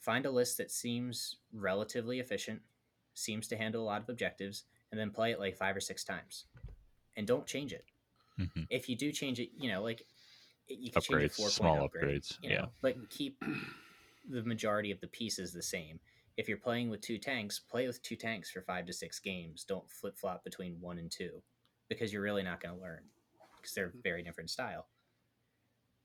Speaker 2: find a list that seems relatively efficient, seems to handle a lot of objectives, and then play it like five or six times. And don't change it.
Speaker 3: Mhm.
Speaker 2: If you do change it, you know, like you can change it four
Speaker 3: small
Speaker 2: point upgrade,
Speaker 3: upgrades,
Speaker 2: you
Speaker 3: yeah.
Speaker 2: but keep the majority of the pieces the same. If you're playing with two tanks, play with two tanks for five to six games. Don't flip flop between one and two because you're really not going to learn because they're very different style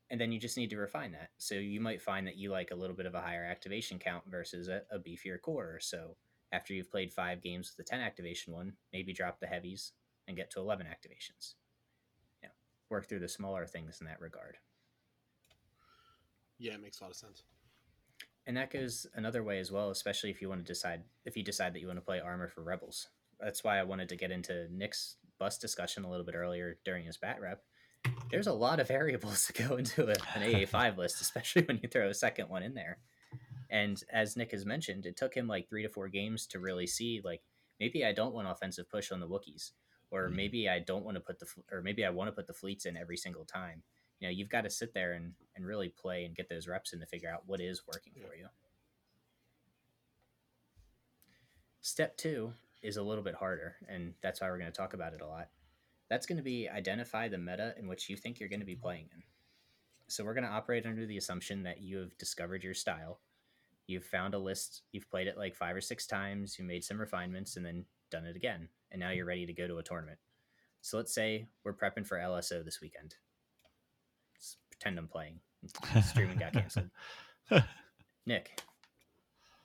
Speaker 2: and then you just need to refine that. So you might find that you like a little bit of a higher activation count versus a, a beefier core. So after you've played five games with the 10 activation one, maybe drop the heavies and get to 11 activations. Yeah, work through the smaller things in that regard.
Speaker 1: Yeah, it makes a lot of sense.
Speaker 2: And that goes another way as well, especially if you want to decide if you decide that you want to play armor for rebels. That's why I wanted to get into Nick's bus discussion a little bit earlier during his bat rep. There's a lot of variables that go into an AA5 list, especially when you throw a second one in there. And as Nick has mentioned, it took him like three to four games to really see like maybe I don't want offensive push on the Wookiees, or
Speaker 3: Mhm.
Speaker 2: maybe I don't want to put the or maybe I want to put the fleets in every single time. You know, you've got to sit there and, and really play and get those reps in to figure out what is working for you. Step two is a little bit harder, and that's why we're going to talk about it a lot. That's going to be identify the meta in which you think you're going to be mm-hmm. playing in. So we're going to operate under the assumption that you have discovered your style. You've found a list, you've played it like five or six times, you made some refinements, and then done it again. And now you're mm-hmm. ready to go to a tournament. So let's say we're prepping for LSO this weekend. Let's pretend I'm playing. Streaming got canceled. Nick,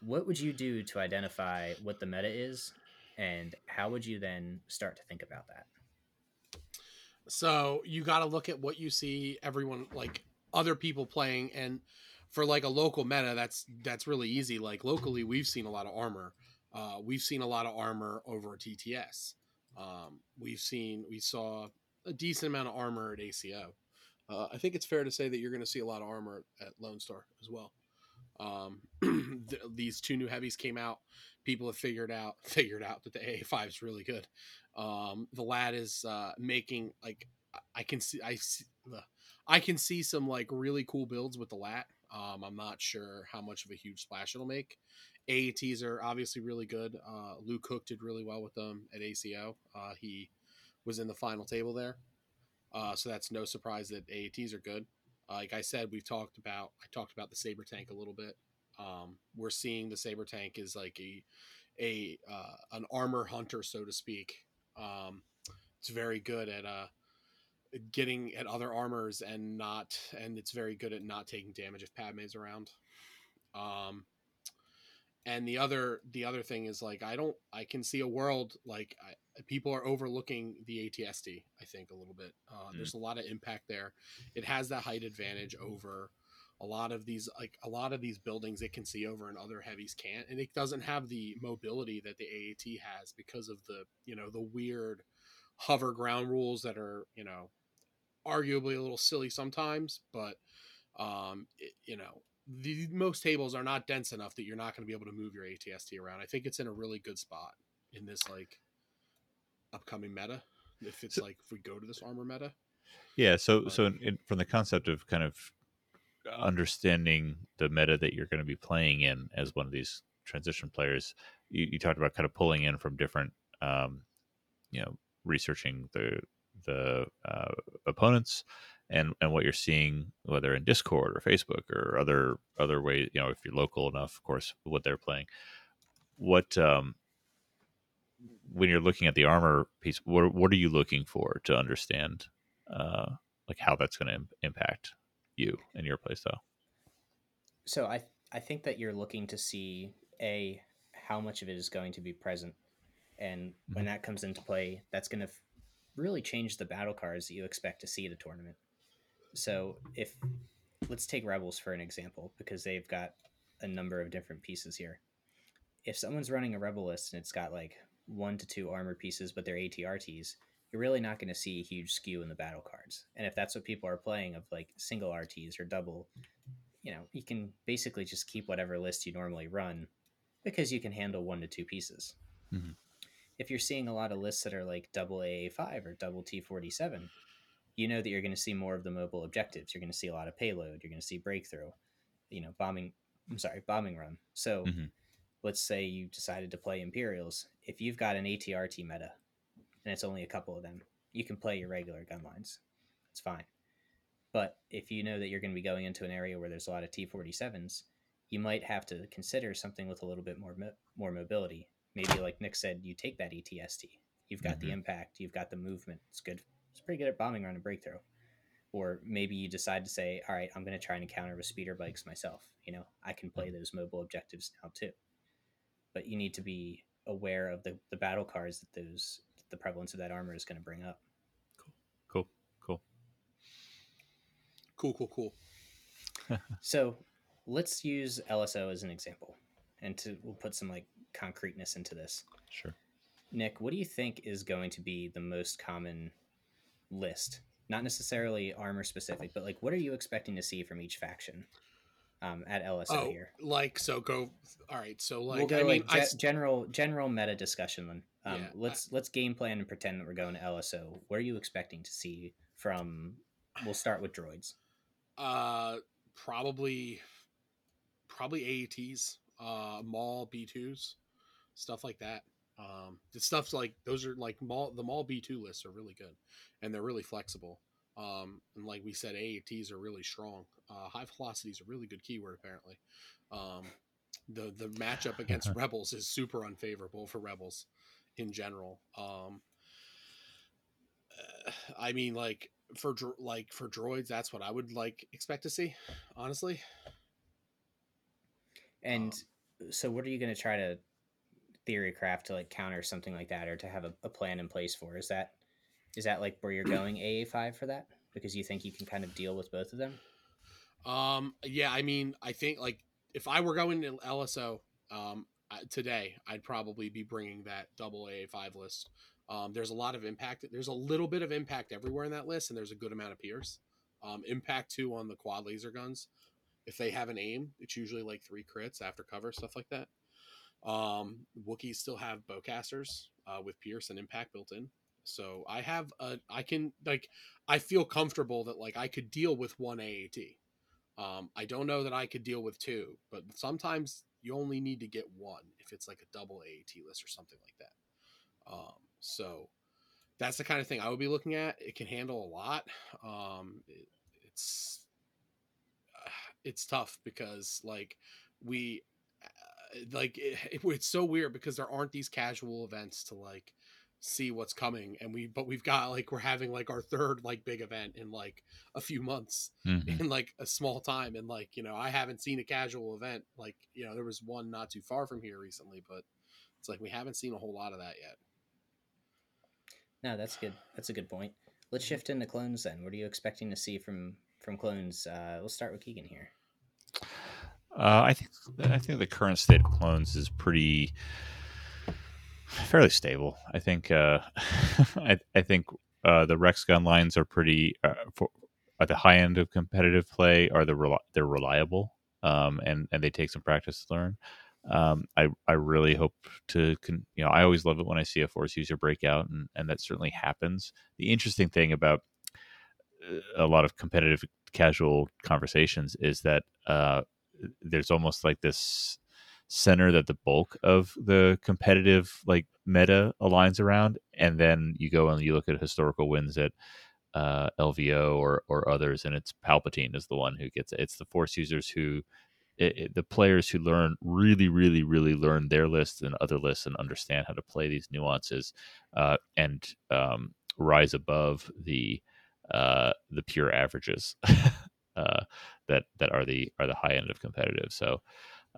Speaker 2: what would you do to identify what the meta is, and how would you then start to think about that?
Speaker 1: So you got to look at what you see everyone like other people playing and for like a local meta that's that's really easy. Like locally we've seen a lot of armor. Uh, we've seen a lot of armor over TTS um, we've seen we saw a decent amount of armor at ACO uh, I think it's fair to say that you're going to see a lot of armor at Lone Star as well. Um, th- these two new heavies came out people have figured out figured out that the AA5 is really good um, the lat is uh, making like I- can see I see, ugh. I can see some like really cool builds with the lat. Um, I'm not sure how much of a huge splash it'll make. AATs are obviously really good. Uh, Luke Cook did really well with them at ACO. Uh, he was in the final table there. Uh, so that's no surprise that AATs are good. Uh, like I said, we've talked about, I talked about the Saber tank a little bit. Um, we're seeing the Saber tank is like a, a, uh, an armor hunter, so to speak. Um, it's very good at, uh, getting at other armors and not, and it's very good at not taking damage if Padme's around. Um, and the other the other thing is like i don't i can see a world like I, people are overlooking the atst i think a little bit uh, mm. there's a lot of impact there it has that height advantage over a lot of these like a lot of these buildings it can see over and other heavies can't and it doesn't have the mobility that the aat has because of the you know the weird hover ground rules that are you know arguably a little silly sometimes but um it, you know the most tables are not dense enough that you're not going to be able to move your ATST around. I think it's in a really good spot in this like upcoming meta. If it's like if we go to this armor meta.
Speaker 3: Yeah. So so in, in, from the concept of kind of understanding the meta that you're going to be playing in as one of these transition players, you, you talked about kind of pulling in from different, um, you know, researching the the uh, opponents and and what you're seeing whether in discord or facebook or other other ways you know if you're local enough of course what they're playing. What um when you're looking at the armor piece what, what are you looking for to understand uh like how that's going to Im- impact you in your playstyle
Speaker 2: so i i think that you're looking to see a how much of it is going to be present and when mm-hmm. that comes into play that's going to f- really change the battle cards that you expect to see at a tournament so if let's take Rebels for an example because they've got a number of different pieces here. If someone's running a Rebel list and it's got like one to two armor pieces, but they're ATRTs, you're really not going to see a huge skew in the battle cards. And if that's what people are playing of like single RTs or double, you know, you can basically just keep whatever list you normally run because you can handle one to two pieces. Mm-hmm. If you're seeing a lot of lists that are like double AA5 or double T47, you know that you're going to see more of the mobile objectives. You're going to see a lot of payload. You're going to see breakthrough, you know, bombing. I'm sorry, bombing run. So mm-hmm. let's say you decided to play Imperials. If you've got an ATRT meta and it's only a couple of them, you can play your regular gun lines. It's fine. But if you know that you're going to be going into an area where there's a lot of T47s, you might have to consider something with a little bit more mo- more mobility. Maybe like Nick said, you take that ATST. You've got mm-hmm. the impact, you've got the movement. It's good It's pretty good at bombing run and breakthrough. Or maybe you decide to say, all right, I'm going to try and encounter with speeder bikes myself. You know, I can play those mobile objectives now too. But you need to be aware of the, the battle cards that those the prevalence of that armor is going to bring up.
Speaker 3: Cool. Cool.
Speaker 1: Cool. Cool. Cool.
Speaker 2: Cool. so let's use LSO as an example, and to we'll put some like concreteness into this.
Speaker 3: Sure.
Speaker 2: Nick, what do you think is going to be the most common list not necessarily armor specific but like what are you expecting to see from each faction um, at lso oh, here.
Speaker 1: like so go all right so like
Speaker 2: we'll go I mean, like ge- general general meta discussion then. Um, yeah, let's I, let's game plan and pretend that we're going to lso what are you expecting to see from we'll start with droids.
Speaker 1: Uh probably probably aats uh Maul b2s stuff like that. Um, the stuff's like those are like Maul the Maul B2 lists are really good and they're really flexible. Um, and like we said, AATs are really strong. Uh, high velocity is a really good keyword apparently. Um, the the matchup against Rebels is super unfavorable for Rebels in general. Um, uh, I mean, like for like for droids, that's what I would like expect to see, honestly.
Speaker 2: And um, so, what are you going to try to theory craft to like counter something like that or to have a, a plan in place for is that is that like where you're going aa5 for that because you think you can kind of deal with both of them
Speaker 1: um yeah i mean i think like if i were going to lso um today i'd probably be bringing that double aa5 list um there's a lot of impact there's a little bit of impact everywhere in that list and there's a good amount of Pierce um impact two on the quad laser guns if they have an aim it's usually like three crits after cover stuff like that um, Wookiees still have bowcasters uh, with Pierce and Impact built in. So I have a, I can like, I feel comfortable that like I could deal with one AAT. Um, I don't know that I could deal with two, but sometimes you only need to get one if it's like a double AAT list or something like that. Um, so that's the kind of thing I would be looking at. It can handle a lot. Um, it, it's uh, it's tough because like we uh, like it, it, it's so weird because there aren't these casual events to like see what's coming and we but we've got like we're having like our third like big event in like a few months
Speaker 3: Mhm.
Speaker 1: in like a small time and like you know i haven't seen a casual event like you know there was one not too far from here recently but it's like we haven't seen a whole lot of that yet
Speaker 2: No, that's good. That's a good point. Let's shift into clones then. What are you expecting to see from from clones? Uh, we'll start with Keegan here.
Speaker 3: Uh, I think I think the current state of clones is pretty fairly stable. I think uh, I, I think uh, the Rex gun lines are pretty uh, for, at the high end of competitive play. Are the they're reliable um, and and they take some practice to learn. Um, I I really hope to con- you know I always love it when I see a force user break out and and that certainly happens. The interesting thing about uh, a lot of competitive casual conversations is that uh, there's almost like this center that the bulk of the competitive like meta aligns around and then you go and you look at historical wins at uh, lvo or or others and it's palpatine is the one who gets it it's the force users who it, it- the players who learn really really really learn their lists and other lists and understand how to play these nuances uh, and um, rise above the uh, the pure averages uh, that that are the are the high end of competitive. So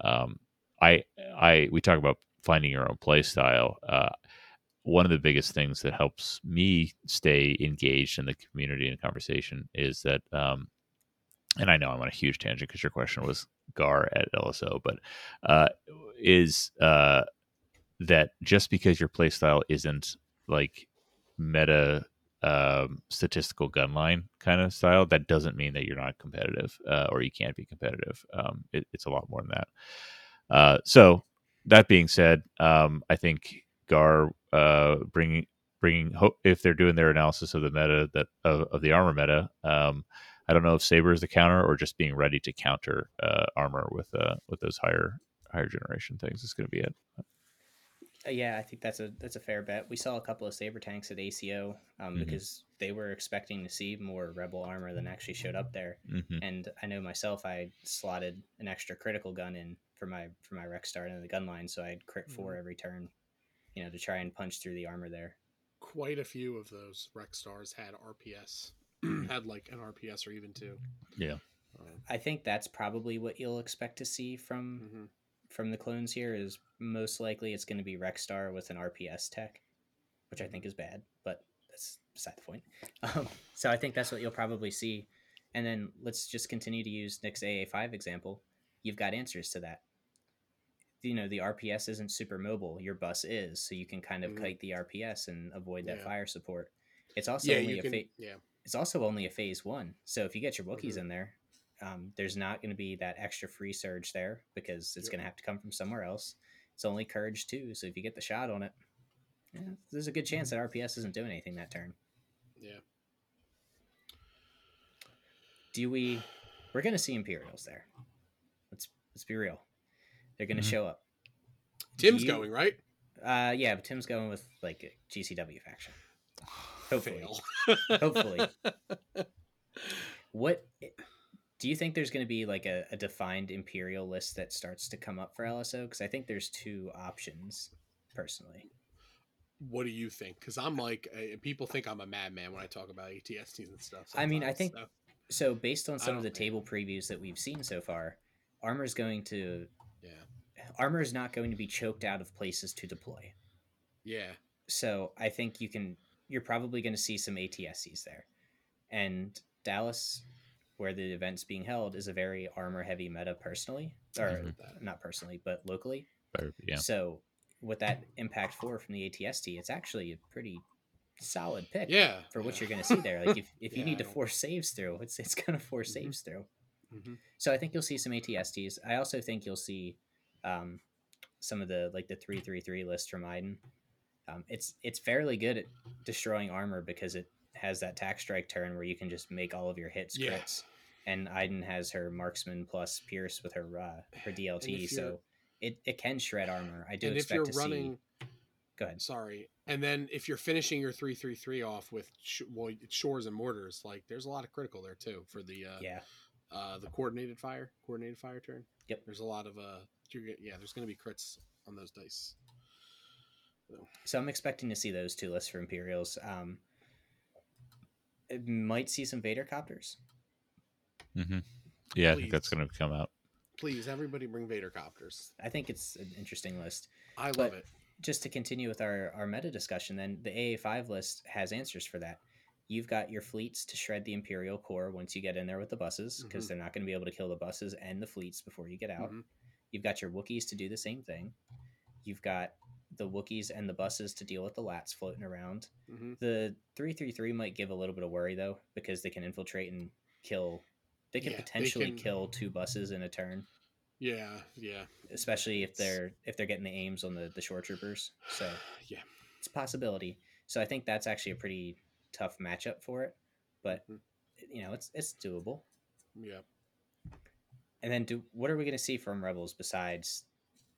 Speaker 3: um, I I we talk about finding your own play style. Uh, one of the biggest things that helps me stay engaged in the community and conversation is that um, and I know I'm on a huge tangent because your question was Gar at LSO, but uh, is uh, that just because your playstyle isn't like meta um, statistical gunline kind of style, that doesn't mean that you're not competitive uh, or you can't be competitive. Um, it, it's a lot more than that. Uh, so that being said, um, I think Gar uh, bringing bringing hope if they're doing their analysis of the meta that of, of the armor meta. Um, I don't know if saber is the counter or just being ready to counter uh, armor with uh, with those higher higher generation things is going to be it.
Speaker 2: Yeah, I think that's a that's a fair bet. We saw a couple of saber tanks at ACO um,
Speaker 3: Mhm.
Speaker 2: because they were expecting to see more rebel armor than actually showed up there.
Speaker 3: hmm
Speaker 2: And I know myself, I slotted an extra critical gun in for my for my Rex start in the gun line, so I'd crit four every turn, you know, to try and punch through the armor there.
Speaker 1: quite a few of those Rex stars had RPS, had like an RPS or even two.
Speaker 3: Yeah.
Speaker 1: Um,
Speaker 2: I think that's probably what you'll expect to see from
Speaker 1: mhm.
Speaker 2: From the clones here. Is most likely it's going to be Rex star with an RPS tech, which I think is bad, but that's beside the point. Um, so I think that's what you'll probably see. And then let's just continue to use Nick's AA5 example. You've got answers to that. You know, the RPS isn't super mobile. Your bus is, so you can kind of
Speaker 1: Mhm.
Speaker 2: kite the RPS and avoid that
Speaker 1: Yeah.
Speaker 2: fire support. It's also
Speaker 1: yeah,
Speaker 2: only a
Speaker 1: can.
Speaker 2: fa-
Speaker 1: yeah,
Speaker 2: it's also only a phase one. So if you get your Wookiees
Speaker 1: Mhm.
Speaker 2: in there, um, there's not going to be that extra free surge there because it's
Speaker 1: Yep.
Speaker 2: going to have to come from somewhere else. It's only courage two. So if you get the shot on it, yeah, there's a good chance that RPS isn't doing anything that turn.
Speaker 1: yeah.
Speaker 2: Do we? We're going to see Imperials there. Let's let's be real. They're going to
Speaker 3: Mhm.
Speaker 2: show up.
Speaker 1: Tim's
Speaker 2: you-
Speaker 1: going right.
Speaker 2: Uh, yeah, but Tim's going with like a GCW faction. Hopefully. Hopefully. What do you think there's going to be like a, a defined imperial list that starts to come up for LSO? Because I think there's two options, personally.
Speaker 1: what do you think? Because I'm like, uh, people think I'm a madman when I talk about ATSTs and stuff.
Speaker 2: I mean, I think-
Speaker 1: so.
Speaker 2: So based on some of the
Speaker 1: think-
Speaker 2: table previews that we've seen so far, armor is going to
Speaker 1: yeah,
Speaker 2: armor is not going to be choked out of places to deploy.
Speaker 1: yeah,
Speaker 2: So I think you can you're probably going to see some ATSTs there. And Dallas, where the event's being held, is a very armor heavy meta personally. Or
Speaker 3: Mhm.
Speaker 2: not personally, but locally.
Speaker 3: Better- Yeah.
Speaker 2: So with that impact four from the ATST, it's actually a pretty solid pick
Speaker 1: yeah.
Speaker 2: for what you're going to see there. Like if, if you need to force saves through, it's it's going to force
Speaker 1: Mhm.
Speaker 2: saves through.
Speaker 1: Mhm.
Speaker 2: So I think you'll see some ATSTs. I also think you'll see um, some of the like the three three three list from Iden. Um, it's it's fairly good at destroying armor because it has that tax strike turn where you can just make all of your hits
Speaker 1: Yeah.
Speaker 2: crits. And Iden has her marksman plus Pierce with her uh, her DLT. So it, it can shred armor. I do
Speaker 1: and if
Speaker 2: expect
Speaker 1: you're
Speaker 2: to
Speaker 1: running,
Speaker 2: see. Go ahead.
Speaker 1: sorry, and then if you're finishing your three three three off with sh- well, it's shores and mortars, like there's a lot of critical there too for the uh,
Speaker 2: Yeah.
Speaker 1: uh the coordinated fire, coordinated fire turn.
Speaker 2: Yep.
Speaker 1: There's a lot of uh, you're, yeah, there's gonna be crits on those dice.
Speaker 2: So I'm expecting to see those two lists for Imperials. Um, it might see some Vader copters.
Speaker 3: Hmm Yeah, I think that's going to come out.
Speaker 1: Please, everybody, bring Vader copters.
Speaker 2: I think it's an interesting list.
Speaker 1: I love
Speaker 2: But-
Speaker 1: it.
Speaker 2: Just to continue with our, our meta discussion, then the AA5 list has answers for that. You've got your fleets to shred the Imperial core once you get in there with the buses, because
Speaker 1: Mhm.
Speaker 2: they're not going to be able to kill the buses and the fleets before you get out.
Speaker 1: Mhm.
Speaker 2: You've got your Wookiees to do the same thing. You've got the Wookiees and the buses to deal with the lats floating around.
Speaker 1: Mhm.
Speaker 2: The 333 might give a little bit of worry though, because they can infiltrate and kill. They can
Speaker 1: Yeah, they
Speaker 2: potentially
Speaker 1: can-
Speaker 2: kill two buses in a turn,
Speaker 1: Yeah, yeah,
Speaker 2: especially if they're if they're getting the aims on the the shore troopers. So
Speaker 1: yeah.
Speaker 2: it's a possibility. So I think that's actually a pretty tough matchup for it, but
Speaker 1: Mhm.
Speaker 2: you know it's it's doable.
Speaker 1: Yeah.
Speaker 2: And then do what are we going to see from Rebels besides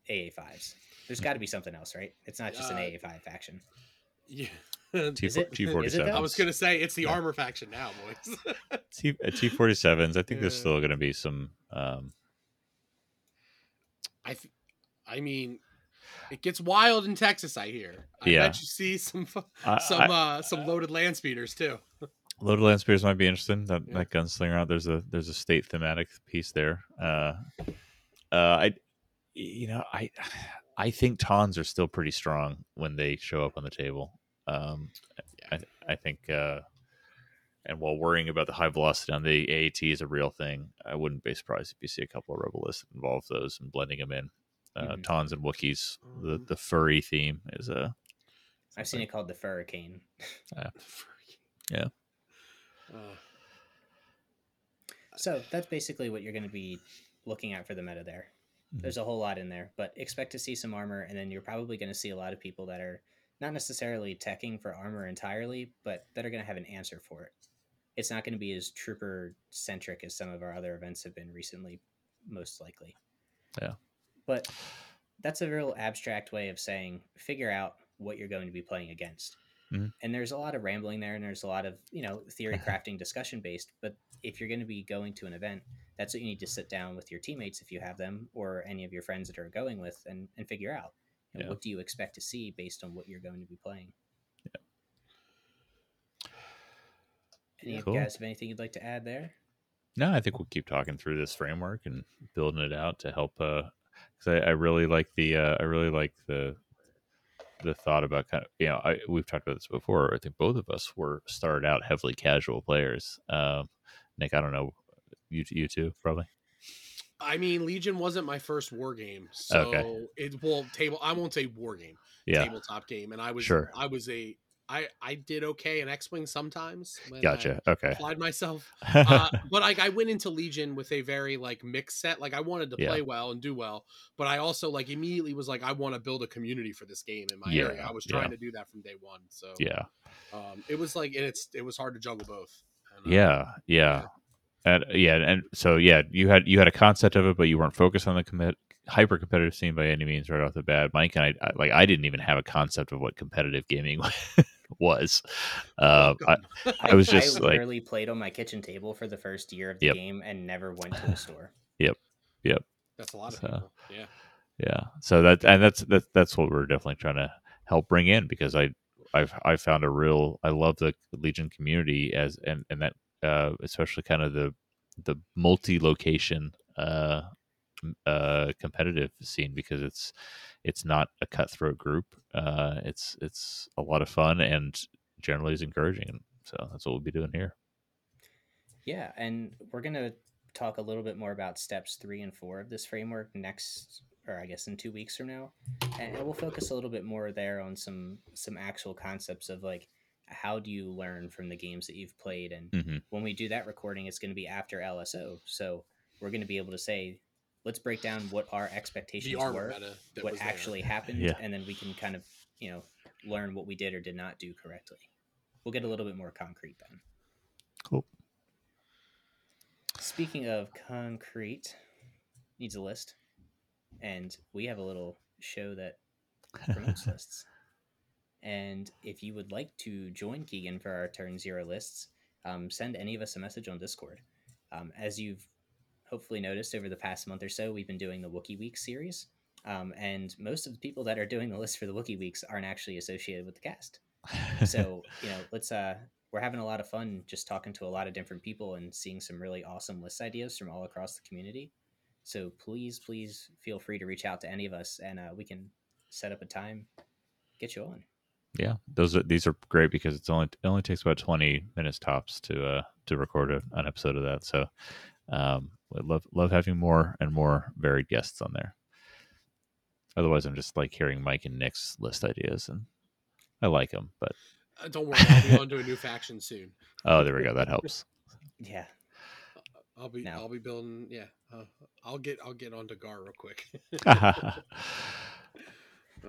Speaker 2: AA5s? There's got to be something else, right? It's not just an
Speaker 1: Uh,
Speaker 2: AA5 faction.
Speaker 1: Yeah.
Speaker 3: T
Speaker 2: Is it-
Speaker 3: T
Speaker 2: is
Speaker 3: forty
Speaker 2: it
Speaker 3: seven.
Speaker 2: though?
Speaker 1: I was gonna say it's the
Speaker 3: Yeah.
Speaker 1: armor faction now, boys.
Speaker 3: T T forty sevens. I think there's still going to be some. Um,
Speaker 1: I, th- I mean, it gets wild in Texas. I hear. I
Speaker 3: Yeah.
Speaker 1: bet you see some fu-
Speaker 3: I-
Speaker 1: some
Speaker 3: I-
Speaker 1: uh some loaded land speeders too.
Speaker 3: Loaded land speeders might be interesting. That
Speaker 1: Yeah.
Speaker 3: that gunslinger out there's a there's a state thematic piece there. Uh, uh, I, you know, I I think Tawns are still pretty strong when they show up on the table. Um, I I think, uh, and while worrying about the high velocity on the AAT is a real thing, I wouldn't be surprised if you see a couple of rebel lists that involve those and blending them in. Uh,
Speaker 2: Mhm.
Speaker 3: Tawns and Wookiees, the
Speaker 1: Mhm.
Speaker 3: the furry theme is a.
Speaker 2: I've seen it called the Furricane.
Speaker 3: Yeah.
Speaker 1: Uh,
Speaker 2: So that's basically what you're going to be looking at for the meta there.
Speaker 3: Mhm.
Speaker 2: There's a whole lot in there, but expect to see some armor, and then you're probably going to see a lot of people that are not necessarily teching for armor entirely, but that are going to have an answer for it. It's not going to be as trooper centric as some of our other events have been recently, most likely.
Speaker 3: Yeah.
Speaker 2: But that's a real abstract way of saying figure out what you're going to be playing against.
Speaker 3: Mhm.
Speaker 2: And there's a lot of rambling there, and there's a lot of you know theory crafting, discussion based. But if you're going to be going to an event, that's what you need to sit down with your teammates if you have them, or any of your friends that are going with, and and figure out know,
Speaker 3: Yeah.
Speaker 2: what do you expect to see based on what you're going to be playing. Yeah. any of
Speaker 3: Cool.
Speaker 2: guys have anything you'd like to add there?
Speaker 3: No, I think we'll keep talking through this framework and building it out to help. Because I, I really like the uh, I really like the the thought about kind of you know I we've talked about this before. I think both of us were started out heavily casual players. Um, Nick, I don't know you you two probably.
Speaker 1: I mean, Legion wasn't my first war game, so
Speaker 3: Okay.
Speaker 1: it well table. I won't say war game,
Speaker 3: Yeah,
Speaker 1: tabletop game, and I was
Speaker 3: Sure.
Speaker 1: I was a I I did okay in X Wing sometimes. when I
Speaker 3: gotcha. Okay.
Speaker 1: Applied myself, uh, but like I went into Legion with a very like mixed set. Like I wanted to
Speaker 3: Yeah.
Speaker 1: play well and do well, but I also like immediately was like I want to build a community for this game in my
Speaker 3: Yeah,
Speaker 1: area. I was trying
Speaker 3: yeah.
Speaker 1: to do that from day one. So
Speaker 3: yeah.
Speaker 1: um, it was like and it's it was hard to juggle both. And, uh,
Speaker 3: Yeah, yeah, and yeah, and so yeah, you had you had a concept of it, but you weren't focused on the commit hyper competitive scene by any means right off the bat. Mike and I, I like I didn't even have a concept of what competitive gaming was. Uh, I. I was just
Speaker 2: I
Speaker 3: like-
Speaker 2: literally played on my kitchen table for the first year of the
Speaker 3: Yep.
Speaker 2: game and never went to a store. Yep, yep.
Speaker 1: That's a lot of
Speaker 3: So-
Speaker 1: people. Yeah.
Speaker 3: yeah, so that and that's that's that's what we're definitely trying to help bring in because I I've I found a real I love the Legion community as and and that uh, especially kind of the the multi location uh, uh, competitive scene because it's it's not a cutthroat group. Uh, it's it's a lot of fun and generally is encouraging. So that's what we'll be doing here.
Speaker 2: Yeah, and we're gonna talk a little bit more about steps three and four of this framework next, or I guess in two weeks from now, and we'll focus a little bit more there on some some actual concepts of like how do you learn from the games that you've played, and
Speaker 3: hmm
Speaker 2: when we do that recording, it's going to be after LSO, so we're going to be able to say, let's break down what our expectations
Speaker 1: The
Speaker 2: were, what
Speaker 1: was there.
Speaker 2: actually happened,
Speaker 3: Yeah.
Speaker 2: and then we can kind of you know learn what we did or did not do correctly. We'll get a little bit more concrete then.
Speaker 3: Cool.
Speaker 2: speaking of concrete, needs a list, and we have a little show that promotes lists. And if you would like to join Keegan for our Turn Zero lists, um, send any of us a message on Discord. Um, as you've hopefully noticed over the past month or so, we've been doing the Wookiee Week series. Um, and most of the people that are doing the list for the Wookiee Weeks aren't actually associated with the cast. So, you know, let's, uh, we're having a lot of fun just talking to a lot of different people and seeing some really awesome list ideas from all across the community. So please, please feel free to reach out to any of us and uh, we can set up a time, get you on.
Speaker 3: Yeah, those are these are great because it's only it only takes about twenty minutes tops to uh to record a, an episode of that. So, um, we love love having more and more varied guests on there. Otherwise, I'm just like hearing Mike and Nick's list ideas, and I like them. But
Speaker 1: Uh, don't worry, I'll be on to a new faction soon.
Speaker 3: oh, there we go. That helps.
Speaker 2: Yeah.
Speaker 1: I'll be
Speaker 2: No.
Speaker 1: I'll be building. Yeah, uh, I'll get I'll get onto Gar real quick.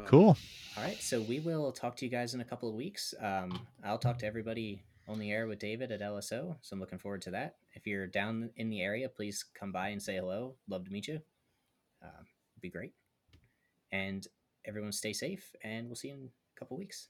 Speaker 3: Cool.
Speaker 2: All right, so we will talk to you guys in a couple of weeks. Um, I'll talk to everybody on the air with David at LSO, so I'm looking forward to that. If you're down in the area, please come by and say hello. Love to meet you. Um, it'd be great. And everyone stay safe, and we'll see you in a couple of weeks.